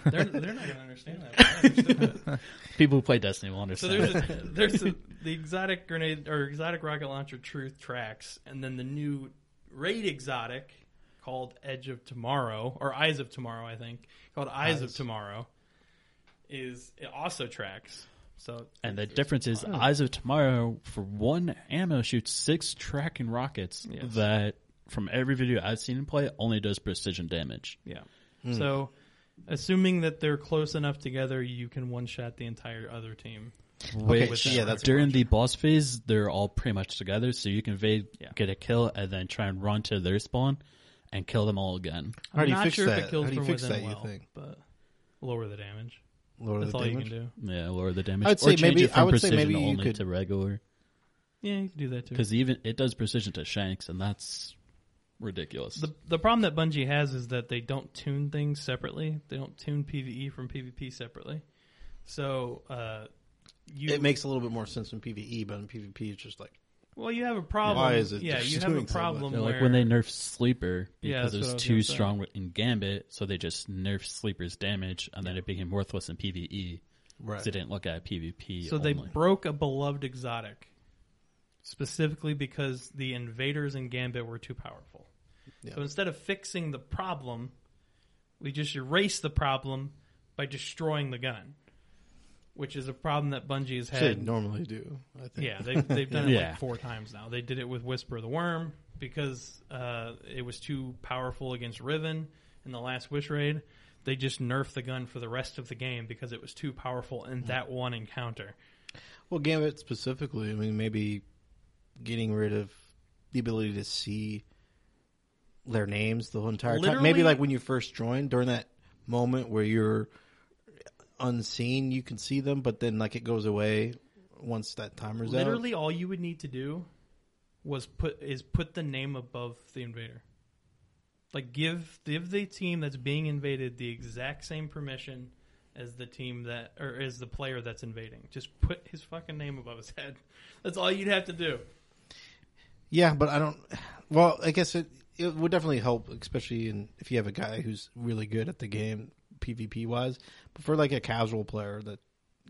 They're, they're not going to understand that. but I understood that. people who play Destiny will So understand. there's a, there's a, the exotic grenade or exotic rocket launcher truth tracks, and then the new raid exotic called Edge of Tomorrow or Eyes of Tomorrow, I think called Eyes, of Tomorrow, is it also tracks. So and the difference is, oh. Eyes of Tomorrow for one ammo shoots six tracking rockets Yes. that, from every video I've seen him play, only does precision damage. Yeah. Hmm. So, assuming that they're close enough together, you can one shot the entire other team. Okay, Which, yeah, that's during the boss phase, they're all pretty much together, so you can evade, Yeah. get a kill, and then try and run to their spawn and kill them all again. How do I'm you not fix sure if that? it kills How do you from fix within that? You well, think? but lower the damage. Lower That's the all damage? you can do. Yeah, lower the damage. I'd say change maybe- it from I would say maybe you only could- to regular. Yeah, you can do that too. Because even it does precision to shanks, and that's ridiculous. The the problem that Bungie has is that they don't tune things separately. They don't tune PVE from PvP separately. So uh, you It makes a little bit more sense in PVE, but in PvP, it's just like well, you have a problem. Why is it Yeah, just you have a doing so problem where like when they nerf sleeper because that's it was was too gonna say. strong in Gambit, so they just nerfed sleeper's damage, and then it became worthless in PVE. right. 'cause They didn't look at PvP. so they broke a beloved exotic specifically because the invaders in Gambit were too powerful. So instead of fixing the problem, we just erase the problem by destroying the gun, which is a problem that Bungie has Should had. normally do. I think. Yeah, they've, they've done it like four times now. They did it with Whisper of the Worm because uh, it was too powerful against Riven in the last Wish Raid. They just nerfed the gun for the rest of the game because it was too powerful in that one encounter. Well, Gambit specifically, I mean, maybe getting rid of the ability to see their names the whole entire time. Maybe like when you first joined, during that moment where you're unseen, you can see them, but then like it goes away once that timer's out. Literally, all you would need to do was put is put the name above the invader. Like give give the team that's being invaded the exact same permission as the team that or as the player that's invading. Just put his fucking name above his head. That's all you'd have to do. Yeah, but I don't. Well, I guess it it would definitely help, especially in if you have a guy who's really good at the game PvP wise. But for like a casual player that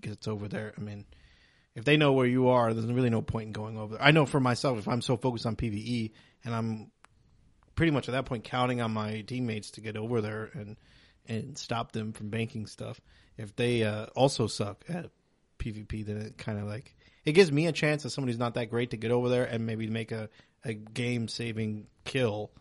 gets over there, I mean, if they know where you are, there's really no point in going over there. I know for myself, if I'm so focused on PVE and I'm pretty much at that point counting on my teammates to get over there and and stop them from banking stuff. If they uh, also suck at PvP, then it kind of like it gives me a chance as somebody who's not that great to get over there and maybe make a, a game saving kill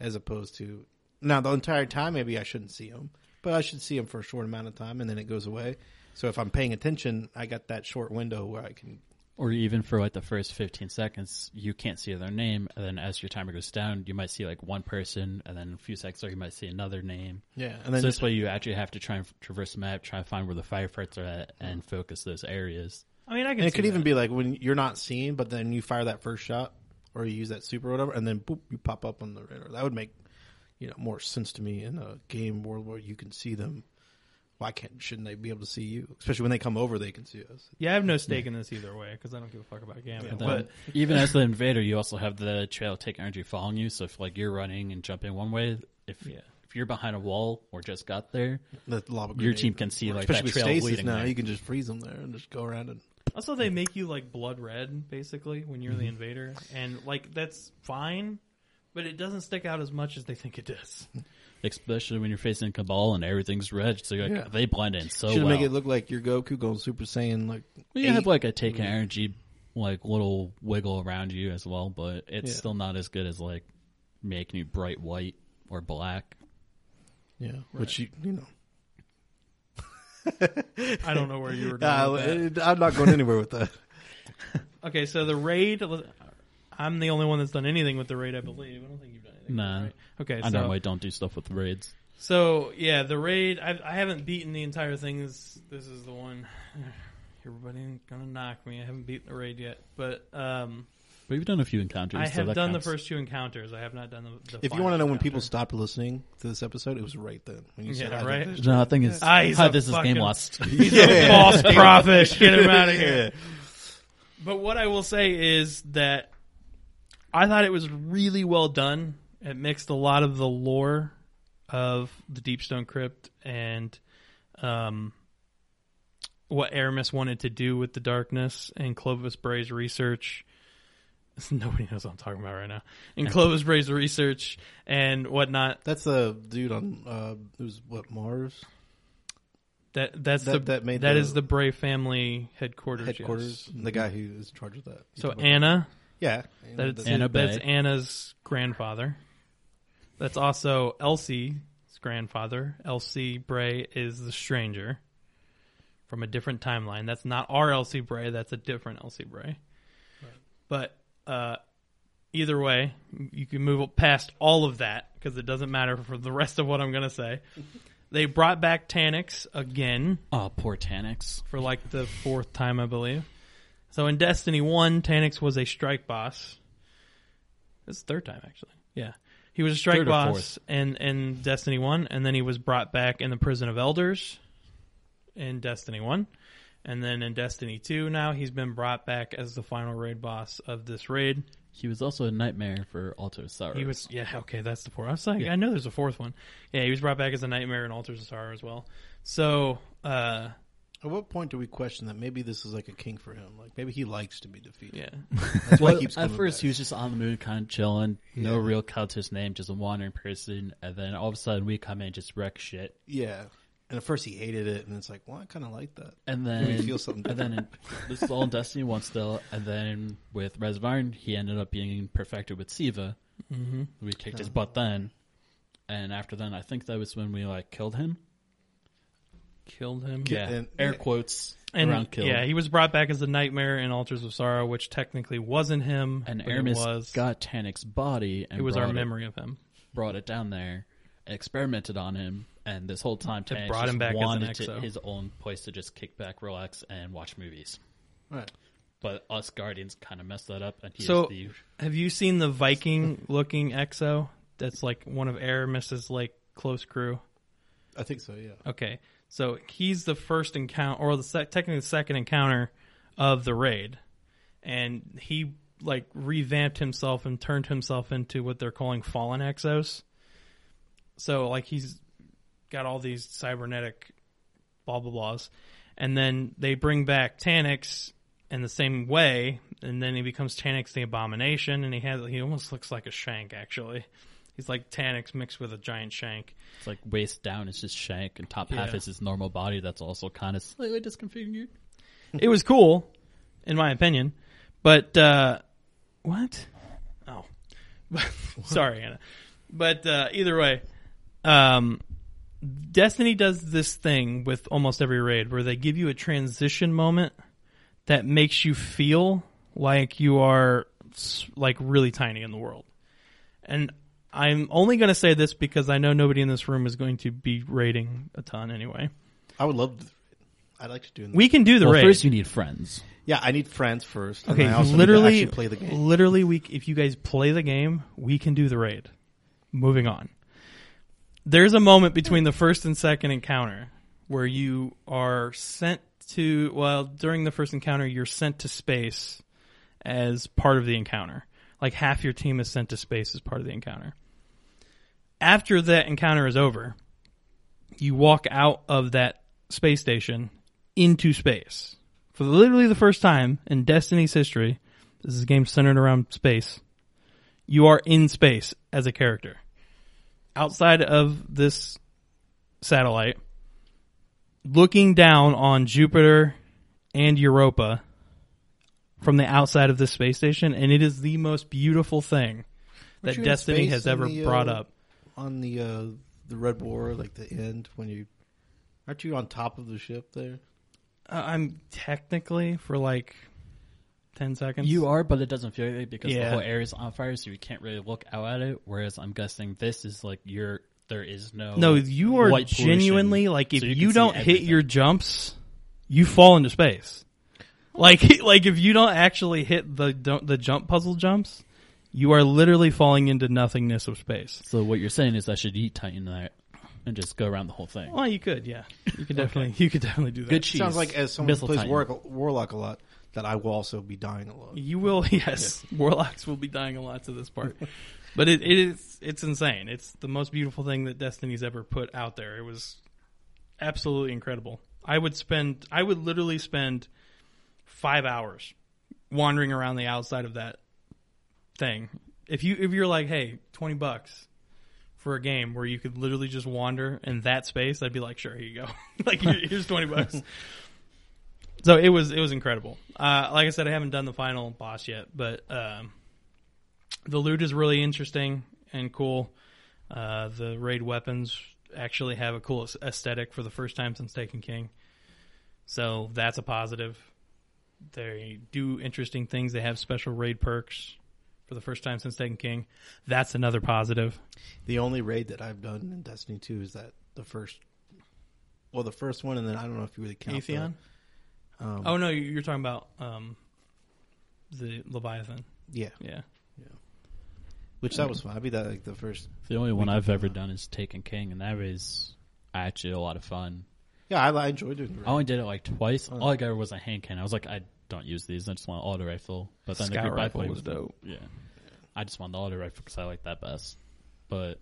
as opposed to now the entire time maybe I shouldn't see him, but I should see him for a short amount of time and then it goes away. So if I'm paying attention, I got that short window where I can. Or even for like the first 15 seconds, you can't see their name. And then as your timer goes down, you might see like one person. And then a few seconds later, you might see another name. Yeah, and So then this way you actually have to try and traverse the map, try and find where the firefights are at, and focus those areas. I mean, I can. and it see could even be like when you're not seen, but then you fire that first shot or you use that super or whatever, and then boop, you pop up on the radar. That would make you know more sense to me in a game world where you can see them. Why can't shouldn't they be able to see you? Especially when they come over, they can see us. Yeah, I have no stake in this either way because I don't give a fuck about Gambit. And then but even as the invader, you also have the trail take energy following you. So if like you're running and jumping one way, if Yeah. if you're behind a wall or just got there, The lava your team can see like Especially that trail stasis leading now, there. you can just freeze them there and just go around and also they make you like blood red basically when you're Mm-hmm. the invader, and like that's fine, but it doesn't stick out as much as they think it does. especially when you're facing Cabal and everything's red. So you're like, Yeah. they blend in so should well. make it look like your Goku going Super Saiyan. Like Well, you have eight. like a take energy, like little wiggle around you as well, but it's Yeah. still not as good as like making you bright white or black. yeah, which you you know. I don't know where you were going. with that. Uh, I'm not going anywhere with that. Okay, so the raid. I'm the only one that's done anything with the raid, I believe. I don't think you've done anything. with Nah. the raid. Okay, I so normally don't do stuff with raids. so yeah, the raid. I, I haven't beaten the entire thing. This this is the one. Everybody's gonna knock me. I haven't beaten the raid yet, but um, But you've done a few encounters. I so have that done counts. the first two encounters. I have not done the. the If you want to know when people stopped listening to this episode, it was right then when you said, Yeah, I think right? this- No, I think it's Ah, he's hi, a this is game lost. He's a false prophet. Get him out of here. But what I will say is that I thought it was really well done. It mixed a lot of the lore of the Deepstone Crypt and um, what Eramis wanted to do with the darkness and Clovis Bray's research. Nobody knows what I'm talking about right now. And Clovis Bray's research and whatnot. That's the dude on uh, who's what Mars That that's That- the that made that the- is the Bray family headquarters. yes. headquarters. The guy who is in charge of that. So You talk Ana, yeah, that's Ana that's Bay. Ana's grandfather. That's also Elsie's grandfather. Elsie Bray is the stranger from a different timeline. That's not our Elsie Bray. That's a different Elsie Bray. But uh, either way, you can move past all of that because it doesn't matter for the rest of what I'm going to say. They brought back Taniks again Oh, poor Taniks. for like the fourth time, I believe. So in Destiny 1, Taniks was a strike boss. It's the third time, actually. Yeah. He was a strike Third boss in, in Destiny 1, and then he was brought back in the Prison of Elders in Destiny 1. And then in Destiny 2, now he's been brought back as the final raid boss of this raid. He was also a nightmare for Altars of Sorrow. He was, yeah, okay, that's the fourth. I was like, I know there's a fourth one. Yeah, he was brought back as a nightmare in Altars of Sorrow as well. So, uh, At what point do we question that maybe this is like a king for him? Like maybe he likes to be defeated. Yeah. That's why Well, he keeps at first back. he was just on the moon, kind of chilling, no real cut to his name, just a wandering person. And then all of a sudden we come in and just wreck shit. yeah. And at first he hated it, and it's like, well, I kind of like that. And Made me then, feel something and then in, this is all in Destiny One still. And then with Rise of Iron, he ended up being perfected with Siva. Mm-hmm. We kicked his butt then, and after then, I think that was when we like killed him. Killed him. Yeah, and- air yeah. quotes And around killed. yeah, he was brought back as a nightmare in Altars of Sorrow, which technically wasn't him. and but Eramis was. got Taniks' body and it was our brought memory of him. brought it down there, experimented on him, and this whole time Taniks brought him just back as an wanted to, his own place to just kick back, relax, and watch movies. Right. But us Guardians kind of messed that up, and he So- is the Have you seen the Viking looking exo? That's like one of Eramis's like close crew. I think so. Yeah. Okay, so he's the first encounter, or the sec- technically the second encounter of the raid, and he like revamped himself and turned himself into what they're calling fallen exos. So like he's got all these cybernetic blah blah blahs, and then they bring back Taniks in the same way, and then he becomes Taniks the Abomination, and he has he almost looks like a Shank actually. He's like Taniks mixed with a giant Shank. it's like waist down is just Shank, and top half Yeah. is his normal body. That's also kind of slightly disconfigured. it was cool, in my opinion. But uh, what? Oh, sorry, Anna. But uh, either way, um, Destiny does this thing with almost every raid where they give you a transition moment that makes you feel like you are like really tiny in the world. And I'm only going to say this because I know nobody in this room is going to be raiding a ton anyway. I would love to. I'd like to do. We can do the well, raid. first you need friends. Yeah, I need friends first. and Okay, I also need to literally, actually play the game. literally, we if you guys play the game, we can do the raid. Moving on. There's a moment between the first and second encounter where you are sent to. Well, during the first encounter, you're sent to space as part of the encounter. Like half your team is sent to space as part of the encounter. After that encounter is over, you walk out of that space station into space for literally the first time in Destiny's history, this is a game centered around space. You are in space as a character. Outside of this satellite, looking down on Jupiter and Europa from the outside of this space station, and it is the most beautiful thing that Aren't Destiny has ever the, brought uh, up. on the uh, the Red War, like the end when you aren't you on top of the ship there? Uh, I'm technically for like ten seconds. You are, but it doesn't feel like it because Yeah. the whole area is on fire, so you can't really look out at it. Whereas I'm guessing this is like you're there is no No, you are white pollution, genuinely like if so you, can see don't hit everything. your jumps, you fall into space. Like like if you don't actually hit the don't- the jump puzzle jumps, you are literally falling into nothingness of space. So what you're saying is I should eat Titan that and just go around the whole thing. Well, you could, yeah, you could definitely you could definitely do that. Good cheese. Sounds like as someone who Missile plays Titan. War- Warlock a lot, that I will also be dying a lot. You will, yes. Warlocks will be dying a lot to this part, but it, it is it's insane. It's the most beautiful thing that Destiny's ever put out there. It was absolutely incredible. I would spend, I would literally spend five hours wandering around the outside of that thing. If you if you're like, hey, twenty bucks for a game where you could literally just wander in that space, I'd be like, sure, here you go. like here's twenty bucks. So it was it was incredible. Uh, like I said, I haven't done the final boss yet, but um, the loot is really interesting and cool. Uh, the raid weapons actually have a cool aesthetic for the first time since Taken King, so that's a positive. They do interesting things. They have special raid perks for the first time since Taken King. That's another positive. The only raid that I've done in Destiny 2 is that the first, well, the first one, and then I don't know if you really count Atheon. the- um, Oh no, you're talking about um, the Leviathan. yeah, Yeah. Yeah. Which that was fun. I beat that like the first. The only one I've can- ever done is Taken King, and that was actually a lot of fun. Yeah, I, I enjoyed doing I only did it like twice. All I got was a hand cannon. I was like, I don't use these. I just want an auto rifle. But then the Scout group I rifle played was with- dope. Yeah, I just want the auto rifle because I like that best. But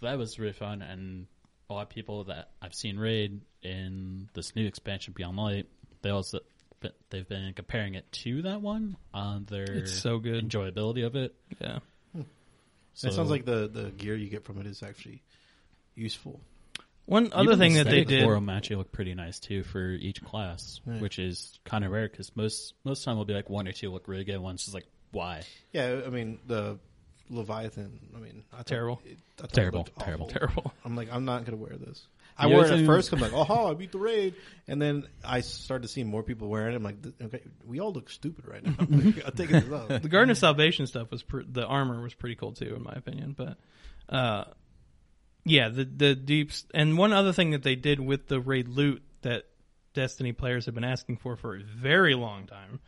that was really fun, and a lot of people that I've seen raid in this new expansion Beyond Light, they also but they've been comparing it to that one on their It's so good. enjoyability of it. Yeah. So it sounds like the the gear you get from it is actually useful. One other even thing the that they static did. forum actually look pretty nice too for each class, Right. which is kind of rare because most most time will be like one or two look really good. One's just like why? Yeah, I mean the Leviathan. I mean, I thought Terrible. it- I thought it Terrible, looked awful. terrible. Terrible. I'm like, I'm not gonna wear this. I wore it at first. I'm like, oh, I beat the raid, and then I started to see more people wearing it. I'm like, okay, we all look stupid right now. I'm like, I'm taking this off. The Garden of Salvation stuff was pr- the armor was pretty cool too, in my opinion. But uh, yeah, the the deeps and one other thing that they did with the raid loot that Destiny players have been asking for for a very long time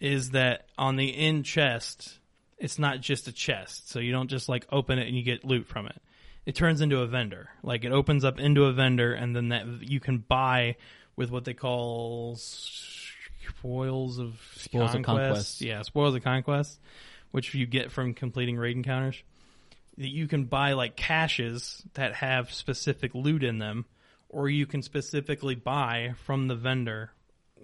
is that on the in chest, it's not just a chest, so you don't just like open it and you get loot from it. It turns into a vendor. Like it opens up into a vendor, and then that you can buy with what they call spoils of Spoils of conquest. Yeah, spoils of conquest, which you get from completing raid encounters. That you can buy like caches that have specific loot in them, or you can specifically buy from the vendor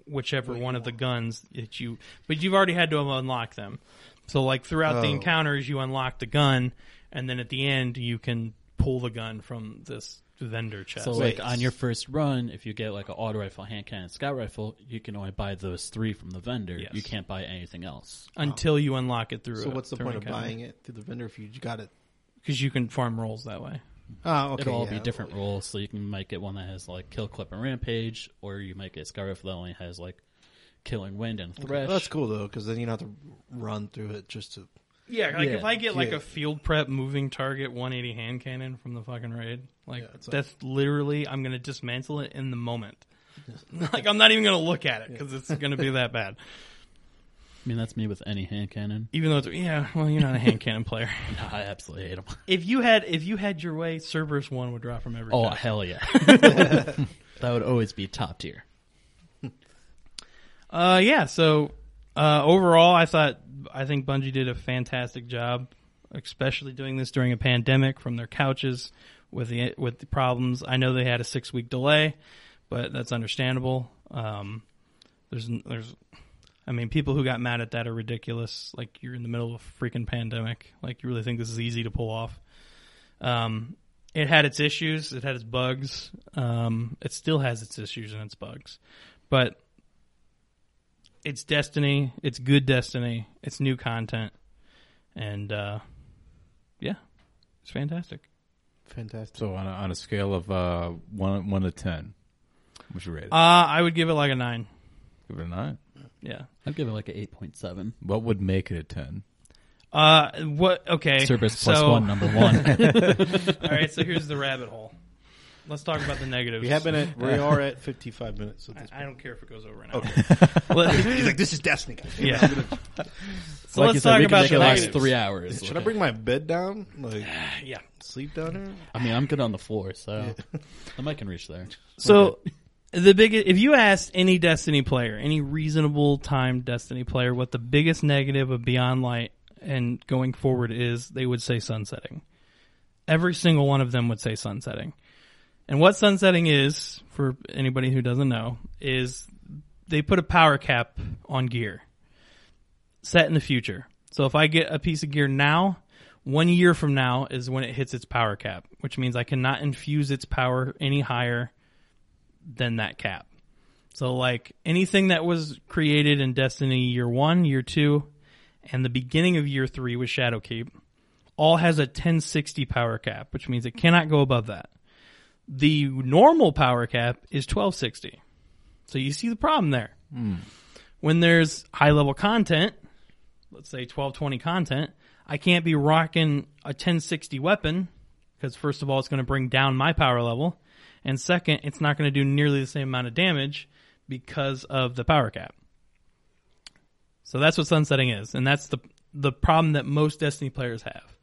whichever one of the guns that you. But you've already had to unlock them. So like throughout the Oh. encounters, you unlock the gun, and then at the end you can pull the gun from this vendor chest. So Wait. like on your first run, if you get like an auto rifle, hand cannon, scout rifle, you can only buy those three from the vendor. Yes. You can't buy anything else. until you unlock it through. So a- what's the point of encounter. buying it through the vendor if you got it? Because you can farm rolls that way. Oh, okay. It'll all yeah. be different roles, so you can might get one that has like kill, clip, and rampage, or you might get a scout rifle that only has like killing wind and thresh. That's cool though, because then you don't have to run through it just to. Yeah, like Yeah. if I get like Yeah. a field prep moving target 180 hand cannon from the fucking raid, like Yeah, it's like- that's literally I'm gonna dismantle it in the moment. like I'm not even gonna look at it because it's gonna be that bad. I mean, that's me with any hand cannon. Even though it's yeah, well you're not a hand cannon player. I absolutely hate them. If you had if you had your way, Cerberus one would drop from every. Oh chest. hell yeah, that would always be top tier. Uh, yeah. So uh, overall, I thought I think Bungie did a fantastic job, especially doing this during a pandemic from their couches with the with the problems. I know they had a six week delay, but that's understandable. Um, there's there's, I mean, people who got mad at that are ridiculous. Like you're in the middle of a freaking pandemic. Like you really think this is easy to pull off? Um, it had its issues. It had its bugs. Um, it still has its issues and its bugs, but it's Destiny. It's good Destiny. It's new content, and uh, yeah, it's fantastic. Fantastic. So on a, on a scale of uh, one one to ten, what's your rating? Uh, I would give it like a nine. Give it a nine. Yeah. I'd give it like an eight point seven. What would make it a ten? Uh, what? Okay. service plus so, one, number one. All right. So here's the rabbit hole. Let's talk about the negatives. We have been at we are at 55 minutes. At this I, I don't care if it goes over an hour. point. He's like, this is Destiny, guys. Yeah. So like let's you said, talk we can about make the it last negatives. three hours. Should I bring my bed down? Like Yeah. sleep down here? I mean, I'm good on the floor, so I might can reach there. So the biggest, if you asked any Destiny player, any reasonable time Destiny player, what the biggest negative of Beyond Light and going forward is, they would say sunsetting. Every single one of them would say sunsetting. And what sunsetting is, for anybody who doesn't know, is they put a power cap on gear set in the future. So if I get a piece of gear now, one year from now is when it hits its power cap, which means I cannot infuse its power any higher than that cap. So like anything that was created in Destiny year one, year two, and the beginning of year three with Shadowkeep, all has a 1060 power cap, which means it cannot go above that. The normal power cap is 1260. So you see the problem there. Hmm. When there's high level content, let's say 1220 content, I can't be rocking a 1060 weapon because first of all, it's going to bring down my power level. And second, it's not going to do nearly the same amount of damage because of the power cap. So that's what sunsetting is, and that's the the problem that most Destiny players have.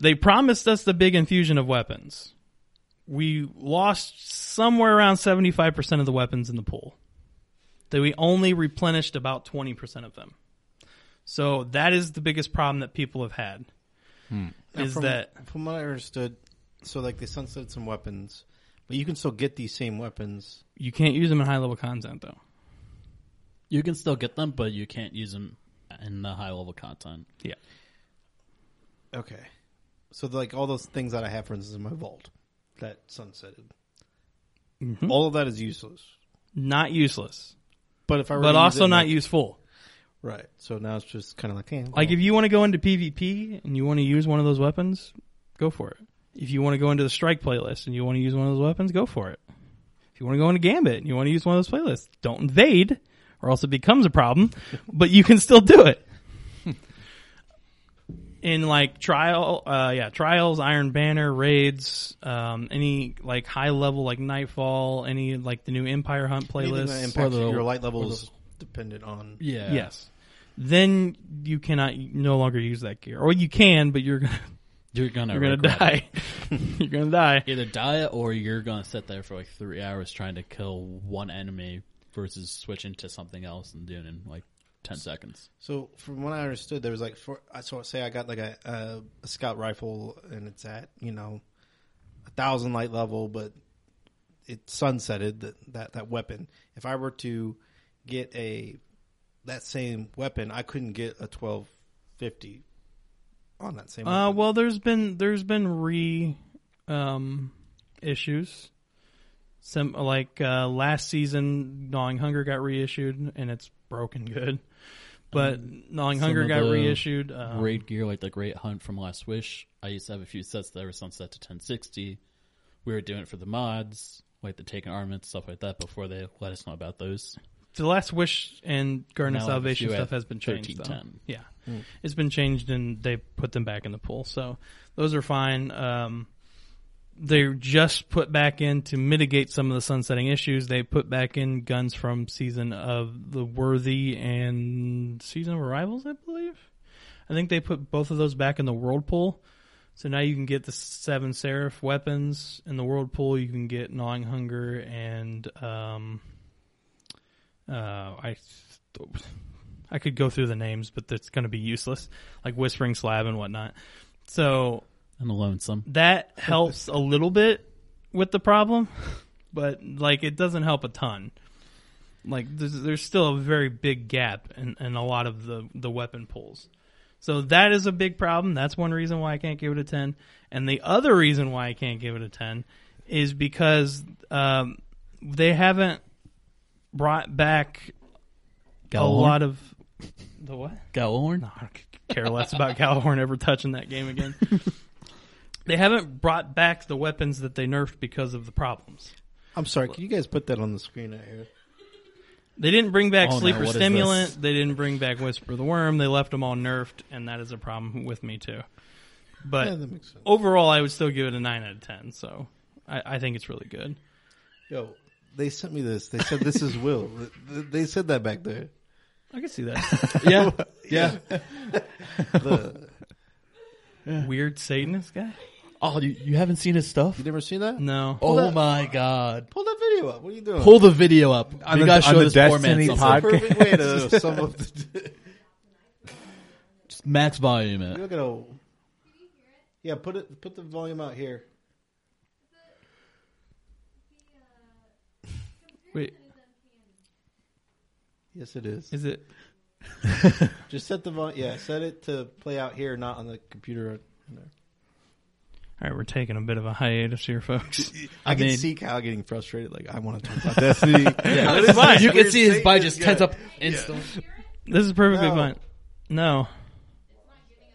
They promised us the big infusion of weapons. We lost somewhere around 75% of the weapons in the pool. That we only replenished about 20% of them. So that is the biggest problem that people have had. Hmm. Now, Is from, that from what I understood, so like they sunsetted some weapons, but you can still get these same weapons. You can't use them in high level content though. You can still get them, but you can't use them in the high level content. Yeah. Okay, so like all those things that I have, for instance, in my vault that sunsetted, Mhm. all of that is useless. Not useless, But if I were but also it, not like- useful. right, so now it's just kind of like, hey, Like if you want to go into PvP and you want to use one of those weapons, go for it. If you want to go into the strike playlist and you want to use one of those weapons, go for it. If you want to go into Gambit and you want to use one of those playlists, don't invade or else it becomes a problem, but you can still do it. In like trial, uh, yeah, trials, Iron Banner, raids, um, any like high level like Nightfall, any like the new Empire Hunt anything that playlist. impacts the- your light or the- levels dependent on. Yeah. Yes. Then you cannot no longer use that gear, or you can, but you're gonna You're gonna you're gonna die. you're gonna die. Either die or you're gonna sit there for like three hours trying to kill one enemy versus switching to something else and doing it like ten seconds. So from what I understood, there was like for I so say I got like a, a, a scout rifle and it's at you know a thousand light level, but it sunsetted that that that weapon. If I were to get a that same weapon, I couldn't get a twelve fifty on that same. Uh, well, there's been there's been re um, issues. Some like uh, last season, Gnawing Hunger got reissued and it's broken good. But Gnawing Hunger got reissued. Um, Raid gear like the Great Hunt from Last Wish. I used to have a few sets that were sunset to 1060. We were doing it for the mods, like the Taken Armament stuff like that. Before they let us know about those. the Last Wish and Garden Now I have a Salvation stuff has been changed. Though. 1310. Yeah, it's been changed and they put them back in the pool. So those are fine. Um, they just put back in to mitigate some of the sunsetting issues. They put back in guns from season of the Worthy and season of Arrivals, I believe. I think they put both of those back in the world pool. So now you can get the seven Seraph weapons in the world pool. You can get Gnawing Hunger and um, uh, I I could go through the names, but that's going to be useless, like Whispering Slab and whatnot. So And Lonesome. that helps a little bit with the problem, but like it doesn't help a ton. Like there's, there's still a very big gap in, in a lot of the the weapon pulls. So that is a big problem. That's one reason why I can't give it a 10. And the other reason why I can't give it a 10 is because um, they haven't brought back a lot of the what? Gjallarhorn? No, I don't care less about Gjallarhorn ever touching that game again. they haven't brought back the weapons that they nerfed because of the problems. I'm sorry. Can you guys put that on the screen out here? They didn't bring back Oh, no, Sleeper what is Simulant. They didn't bring back Whisper the Worm. They left them all nerfed, and that is a problem with me too. But yeah, that makes sense. overall, I would still give it a nine out of ten. So I, I think it's really good. Yo, they sent me this. They said this is Will. Th- They said that back there. I can see that Yeah. yeah. The, weird Satanist guy. Oh, you, you haven't seen his stuff? you never seen that? No, Oh that- my god. Pull that video up. What are you doing? Pull the video up. On we the- gotta on show the this poor man Destiny something. pod- perfect way to sum up the. Just max volume it. Look at a. Yeah, put it. Put the volume out here. wait, Yes, it is. is it? Just set the volume. Yeah, set it to play out here, not on the computer. in there. All right, we're taking a bit of a hiatus here, folks. I, can mean- see Kyle getting frustrated. Like I want to talk about Destiny. Yeah, That's fine. You can see his Satan body just good. tense up instantly. This is perfectly No. fine. No.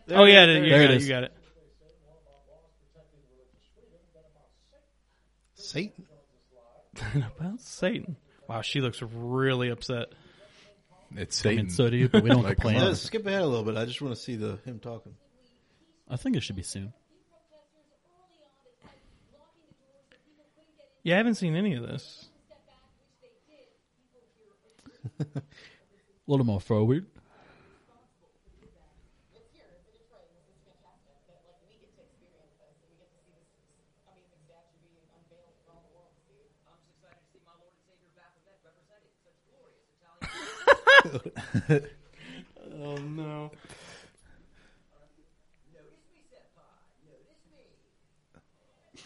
There oh yeah, is, you there got it it. is. You got it. Satan. About Satan. Wow, she looks really upset. It's I Satan. mean, so do you, but we don't Like, complain. Let's skip ahead a little bit. I just want to see the him talking. I think it should be soon. Yeah, I haven't seen any of this. A little more forward. Oh no.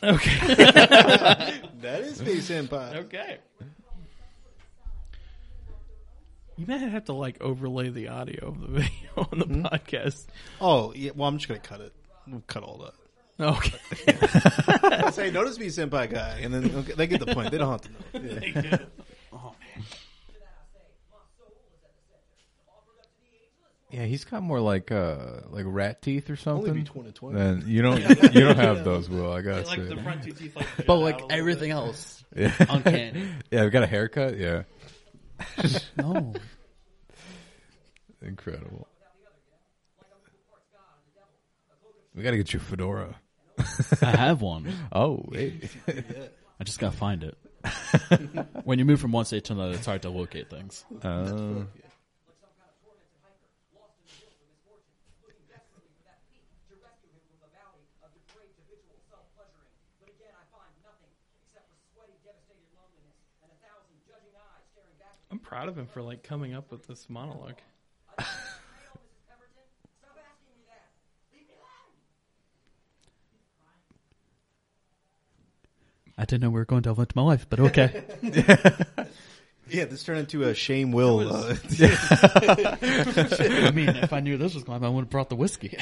Okay. That is Space Senpai. okay. You might have to like overlay the audio of the video on the hmm? podcast. Oh, yeah. Well, I'm just gonna cut it. We'll cut all that. Okay. Say, notice me, senpai guy, and then okay, they get the point. They don't have to know. Yeah, he's got more like uh like rat teeth or something. Only be 2020. Then you don't you don't have those, Will. I gotta like say. the front two teeth, like But like everything else, yeah. uncanny. yeah, we got a haircut. Yeah, No. incredible. We got to get you a fedora. I have one. Oh, wait. I just gotta find it. when you move from one state to another, it's hard to locate things. Uh, I'm proud of him for like coming up with this monologue. I didn't know we were going to delve into my life, but okay. Yeah, this turned into a shame will. Uh, I mean, if I knew this was going, I would have brought the whiskey.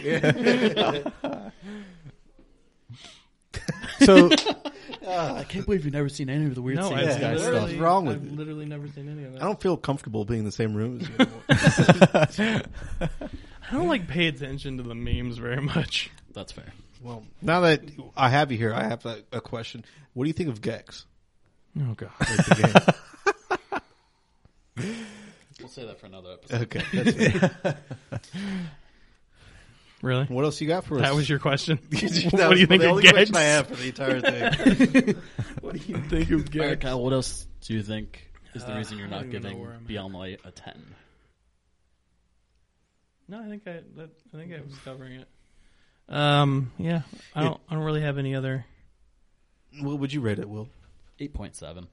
So ah, I can't believe you've never seen any of the weird No, scenes, I've Yeah, guys. literally, what's wrong with I've it? literally never seen any of that. I don't feel comfortable being in the same room as you. I don't like pay attention to the memes very much. That's fair. well, now that I have you here, I have a, a question. What do you think of Gex? Oh god. Like the We'll say that for another episode. okay. That's fair. Really? What else you got for us? That was your question. What was do you think the of only Gex? question I have for the entire thing. What do you think of All right, Gex? Kyle, what else do you think is the Uh, reason you're I not don't even know giving where I'm at. Beyond Light a 10? No, I think I that, I think I was covering it. Um, yeah, I don't I don't really have any other. what would you rate it, Will? 8.7.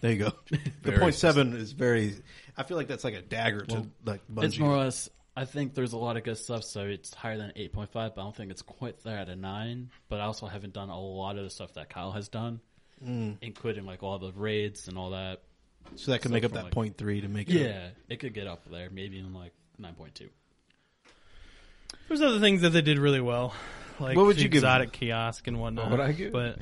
There you go. The Very point seven is very. I feel like that's like a dagger to like Bungie. It's more or less, I think there's a lot of good stuff, so it's higher than 8.5, but I don't think it's quite there at a 9. But I also haven't done a lot of the stuff that Kyle has done, Mm. including like all the raids and all that. so that could make up that like- point three to make it. Yeah, it could get up there, maybe even like 9.2. There's other things that they did really well, like What would the you give exotic kiosk and whatnot. What would I give? But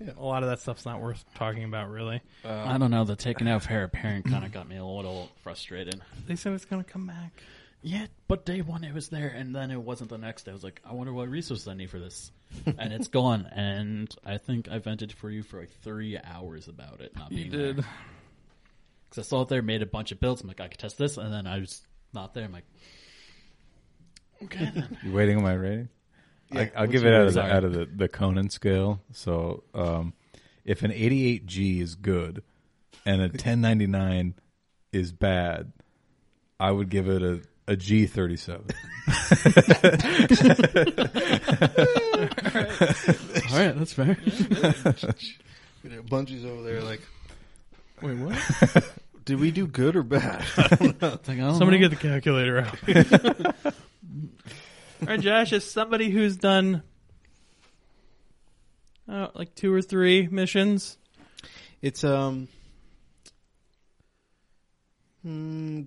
Yeah. a lot of that stuff's not worth talking about, really. I don't know, the taking out of Heir Apparent kind of got me a little frustrated. They said it's gonna come back. Yeah, but day one it was there, and then it wasn't the next day. I was like, I wonder what resources I need for this, and it's gone. And I think I vented for you for like three hours about it not You being did. because I saw it there, made a bunch of builds. I'm like, I could test this, and then I was not there. I'm like, okay, then. you waiting on my rating? Yeah, I, I'll what's give it out of, the, out of the, the Conan scale. So, um, if an 88G is good and a 1099 is bad, I would give it a, a G37. all right, that's fair. Bungie's over there like, Wait, what? did we do good or bad? Somebody get the calculator out. All right, Josh, is somebody who's done uh, like two or three missions, It's um. Hmm,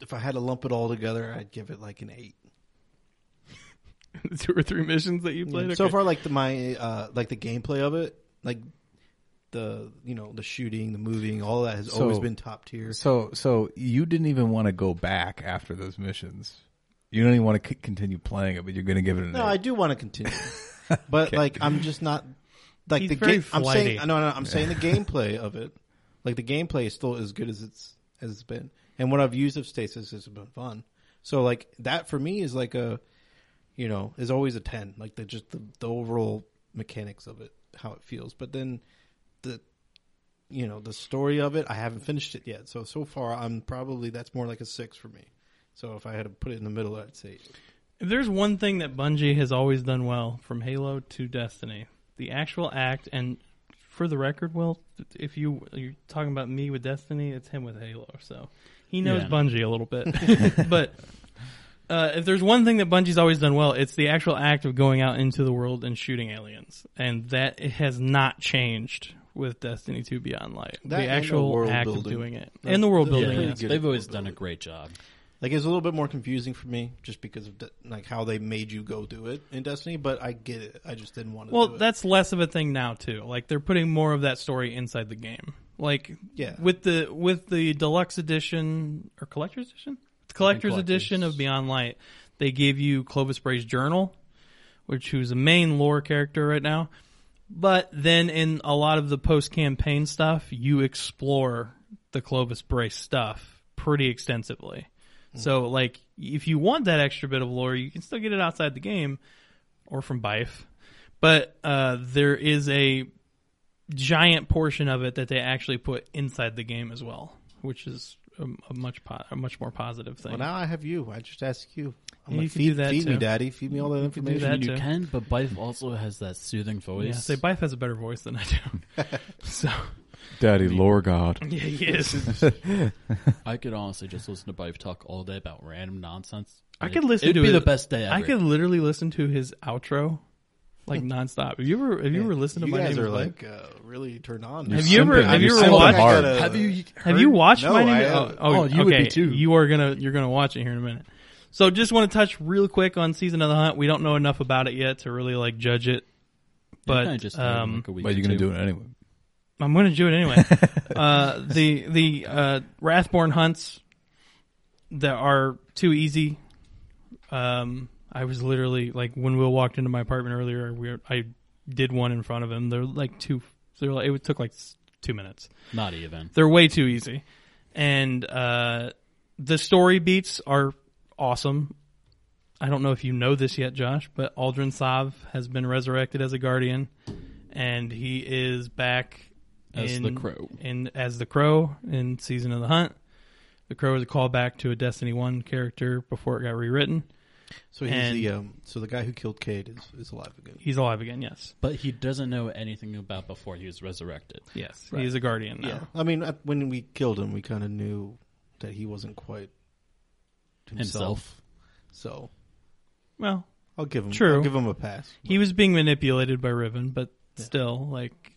if I had to lump it all together, I'd give it like an eight. two or three missions that you played. So Okay. far, like the my uh like the gameplay of it, like the you know the shooting, the moving, all that has So- always been top tier. so, so you didn't even want to go back after those missions. You don't even want to c- continue playing it, but you're going to give it an No, eight. I do want to continue, but Okay. like I'm just not like He's the game. I'm saying flighty. no, no, I'm saying the gameplay of it, like the gameplay is still as good as it's as it's been, and what I've used of stasis has been fun. So like that for me is like a, you know, is always a ten. Like the just the, the overall mechanics of it, how it feels. But then the, you know, the story of it, I haven't finished it yet. So so far, I'm probably that's more like a six for me. So if I had to put it in the middle, I'd say If there's one thing that Bungie has always done well, from Halo to Destiny, the actual act, and for the record, Will, if you you're talking about me with Destiny, it's him with Halo. So he knows Yeah. Bungie a little bit, but uh, if there's one thing that Bungie's always done well, it's the actual act of going out into the world and shooting aliens, and that has not changed with Destiny 2 Beyond Light. That and the the actual world act building. of doing it That- and the world building. pretty yes. good. They've always done a great job. Like it's a little bit more confusing for me, just because of the, like how they made you go do it in Destiny. But I get it. I just didn't want to. Well, do it. that's less of a thing now too. Like they're putting more of that story inside the game. Like Yeah. with the with the deluxe edition or collector's edition, the collector's collector's. edition of Beyond Light, they gave you Clovis Bray's journal, which who's a main lore character right now. But then in a lot of the post campaign stuff, you explore the Clovis Bray stuff pretty extensively. So like if you want that extra bit of lore, you can still get it outside the game or from Byf. But uh, there is a giant portion of it that they actually put inside the game as well, which is a, a much po- a much more positive thing. Well, now I have you. I just ask you. I'm Yeah, like, feed, that feed me, daddy. Feed me all that can do information. that You can, but Byf also has that soothing voice. yeah, say Byf has a better voice than I do. so Daddy, Lore God. yeah, he is. I could honestly just listen to Byf talk all day about random nonsense. I could it- listen It'd to be it- the best day ever. I could literally listen to his outro like nonstop. Have you ever have you ever listened to you my guys name are is like uh, really turned on. Have you ever- have you ever simping watched- hard. Have you Have you watched No, my name? I Is- haven't. oh, Oh, you would okay. be too. You are gonna you're gonna watch it here in a minute. So just want to touch real quick on season of the hunt. We don't know enough about it yet to really like judge it, but but just um, like But you're gonna two. do it anyway. I'm going to do it anyway. uh, the the uh, Wrathborn hunts that are too easy. Um, I was literally like when Will walked into my apartment earlier. We were, I did one in front of him. They're like two. They're like, it took like two minutes. Not even. They're way too easy, and uh, the story beats are awesome. I don't know if you know this yet, Josh, but Uldren Sov has been resurrected as a guardian, and he is back As in, the Crow. in as the crow in season of the hunt. The crow is a callback to a Destiny One character before it got rewritten. So he's And- the um, so the guy who killed Cayde is, is alive again. He's alive again. Yes, But he doesn't know anything about before he was resurrected. yes, Right. he's a guardian now. Yeah, I mean, at- when we killed him, we kind of knew that he wasn't quite himself. Himself. So Well, I'll give him. True. I'll give him a pass. he was being manipulated by Riven, but still, like,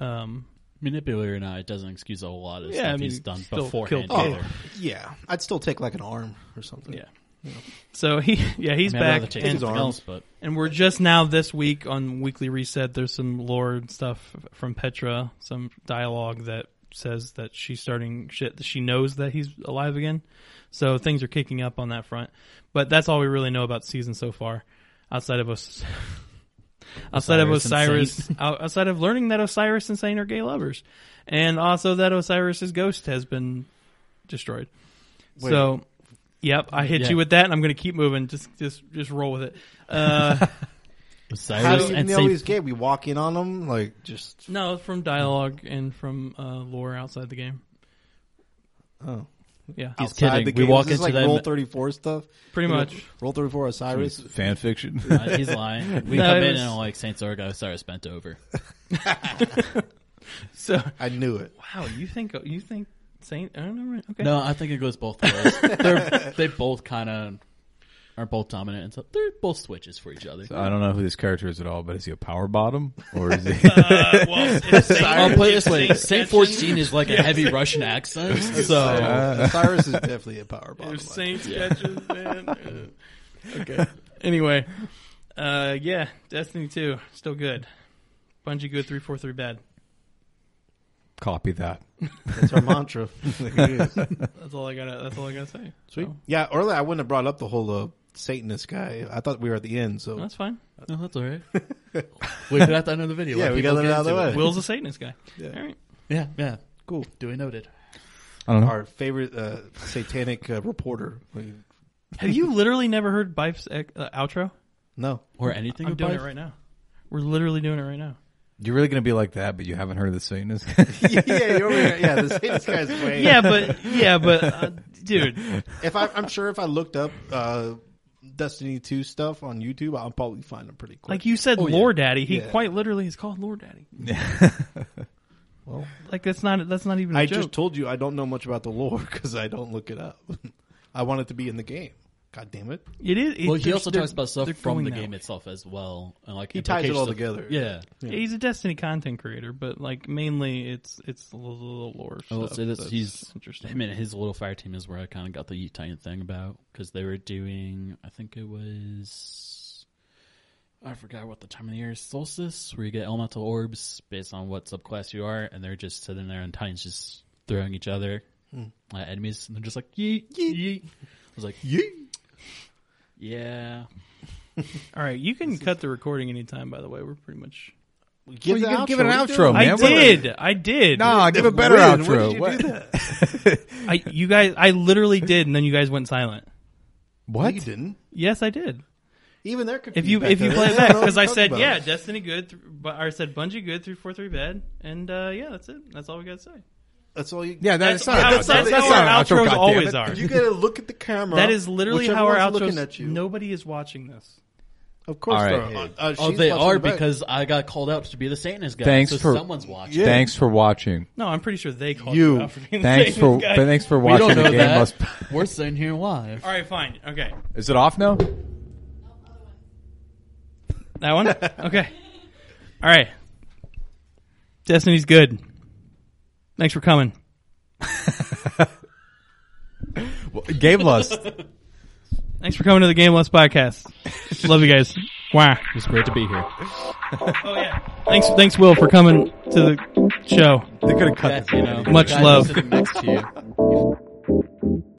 um, Manipulator or not, it doesn't excuse a lot of Yeah, stuff I mean, he's done still beforehand. killed either. Oh, yeah, I'd still take like an arm or something. Yeah. So he, yeah, he's I mean, I'd rather back, take and, something arms. else, but and we're just now this week on Weekly Reset. There's some lore and stuff from Petra, some dialogue that says that she's starting shit that she knows that he's alive again. So things are kicking up on that front. But that's all we really know about season so far, outside of us. Outside of Osiris and Osiris, outside of learning that Osiris and Saint are gay lovers, and also that Osiris's ghost has been destroyed. Wait. So, yep, I hit Yeah. you with that, and I'm going to keep moving. Just, just, just roll with it. Uh, How Osiris do you and know Saint he's gay? We walk in on him like just. no, from dialogue and from uh, lore outside the game. Oh, Yeah, He's outside kidding. The We game. walk Is this into like them- Roll Thirty Four stuff. pretty You know, much. Roll Thirty Four Osiris. Fan fiction. Uh, he's lying. We No, come it in was- and like Saint Sorga, Osiris bent over. So, I knew it. wow, you think you think Saint? I don't know. Okay, No, I think it goes both ways. They're they both kind of are both dominant, and so they're both switches for each other. I don't know who this character is at all, but is he a power bottom or is he? Uh, well, it's Saint, I'll play this way: Saint Saint fourteen is like a heavy Russian accent, so Osiris is definitely a power bottom. There's Saint sketches, man. Uh, okay. Anyway, uh, yeah, Destiny two still good. Bungie good, three four three bad. Copy that. That's our mantra. There it is. That's all I gotta. That's all I gotta say. Sweet. So, Yeah, earlier I wouldn't have brought up the whole uh, Satanist guy. I thought we were at the end, so that's fine. no, that's all right. we got that end of the video. Yeah, Let we people got it get out of the into way. it. Will's a Satanist guy. Yeah. All right. Yeah, yeah, cool. duly noted. I don't know. Our favorite uh, satanic uh, reporter. Like, Have you literally never heard Byf's uh, outro? no, Or anything. I'm about doing it right now. We're literally doing it right now. You're really gonna be like that, but you haven't heard of the Satanist? yeah, yeah, you're over here. yeah. The Satanist guy's way. Yeah, but yeah, but uh, dude, if I, I'm sure if I looked up uh, Destiny Two stuff on YouTube, I'll probably find them pretty quick. like you said, Oh, yeah. Lord Daddy. He Yeah. quite literally is called Lord Daddy. well, Like that's not that's not even. I I joke. just told you I don't know much about the lore because I don't look it up. I want it to be in the game. God damn it! It is. it- Well, he also talks about stuff from the game way. itself as well, and like He ties it all together. Yeah, Yeah, he's a Destiny content creator, but like mainly it's it's a little, little lore. I will stuff say this: that's he's interesting. I mean, his little fire team is where I kind of got the Yeet Titan thing about because they were doing. I think it was. I forgot what the time of the year is. Solstice, where you get elemental orbs based on what subclass you are, and they're just sitting there and Titans just throwing each other hmm. at enemies, and they're just like yeet yeet. yeet. I was like yeet. Yeah, All right, you can cut the recording anytime. By the way, we're pretty much. Give, you the give it an you outro, doing? man. I what- did. I did. Nah, give a better When? outro. When did you What? do that? I you guys. I literally did, and then you guys went silent. What? You didn't. Yes, I did. Even they're confused. If you back if you there. play They it don't back, know what because I you're said talking yeah, about. Destiny good, th- but I said Bungie good three four three bad, and uh, yeah, that's it. That's all we got to say. That's all you. Yeah, That's, that's, not. how, that's, that's, that's how our an outro, outros always are. You gotta look at the camera. That is literally how our one's looking outros. at you. Nobody is watching this. Of course, All they right. are. Uh, oh, they are the back. because I got called out to be the Satanist guy. Thanks so for- someone's watching. Yeah. Thanks for watching. No, I'm pretty sure they called You. you out for being the Thanks for Satanist guy. thanks for We watching don't the know game. that. Must, We're sitting here live. All right, fine. Okay, is it off now? that one. Okay. All right. Destiny's good. Thanks for coming. Game Lust. Thanks for coming to the Game Less podcast. Love you guys. Wow. It's great to be here. Oh yeah. Thanks, thanks, Will, for coming to the show. They could have cut Yeah, this. you know, Much the guy love.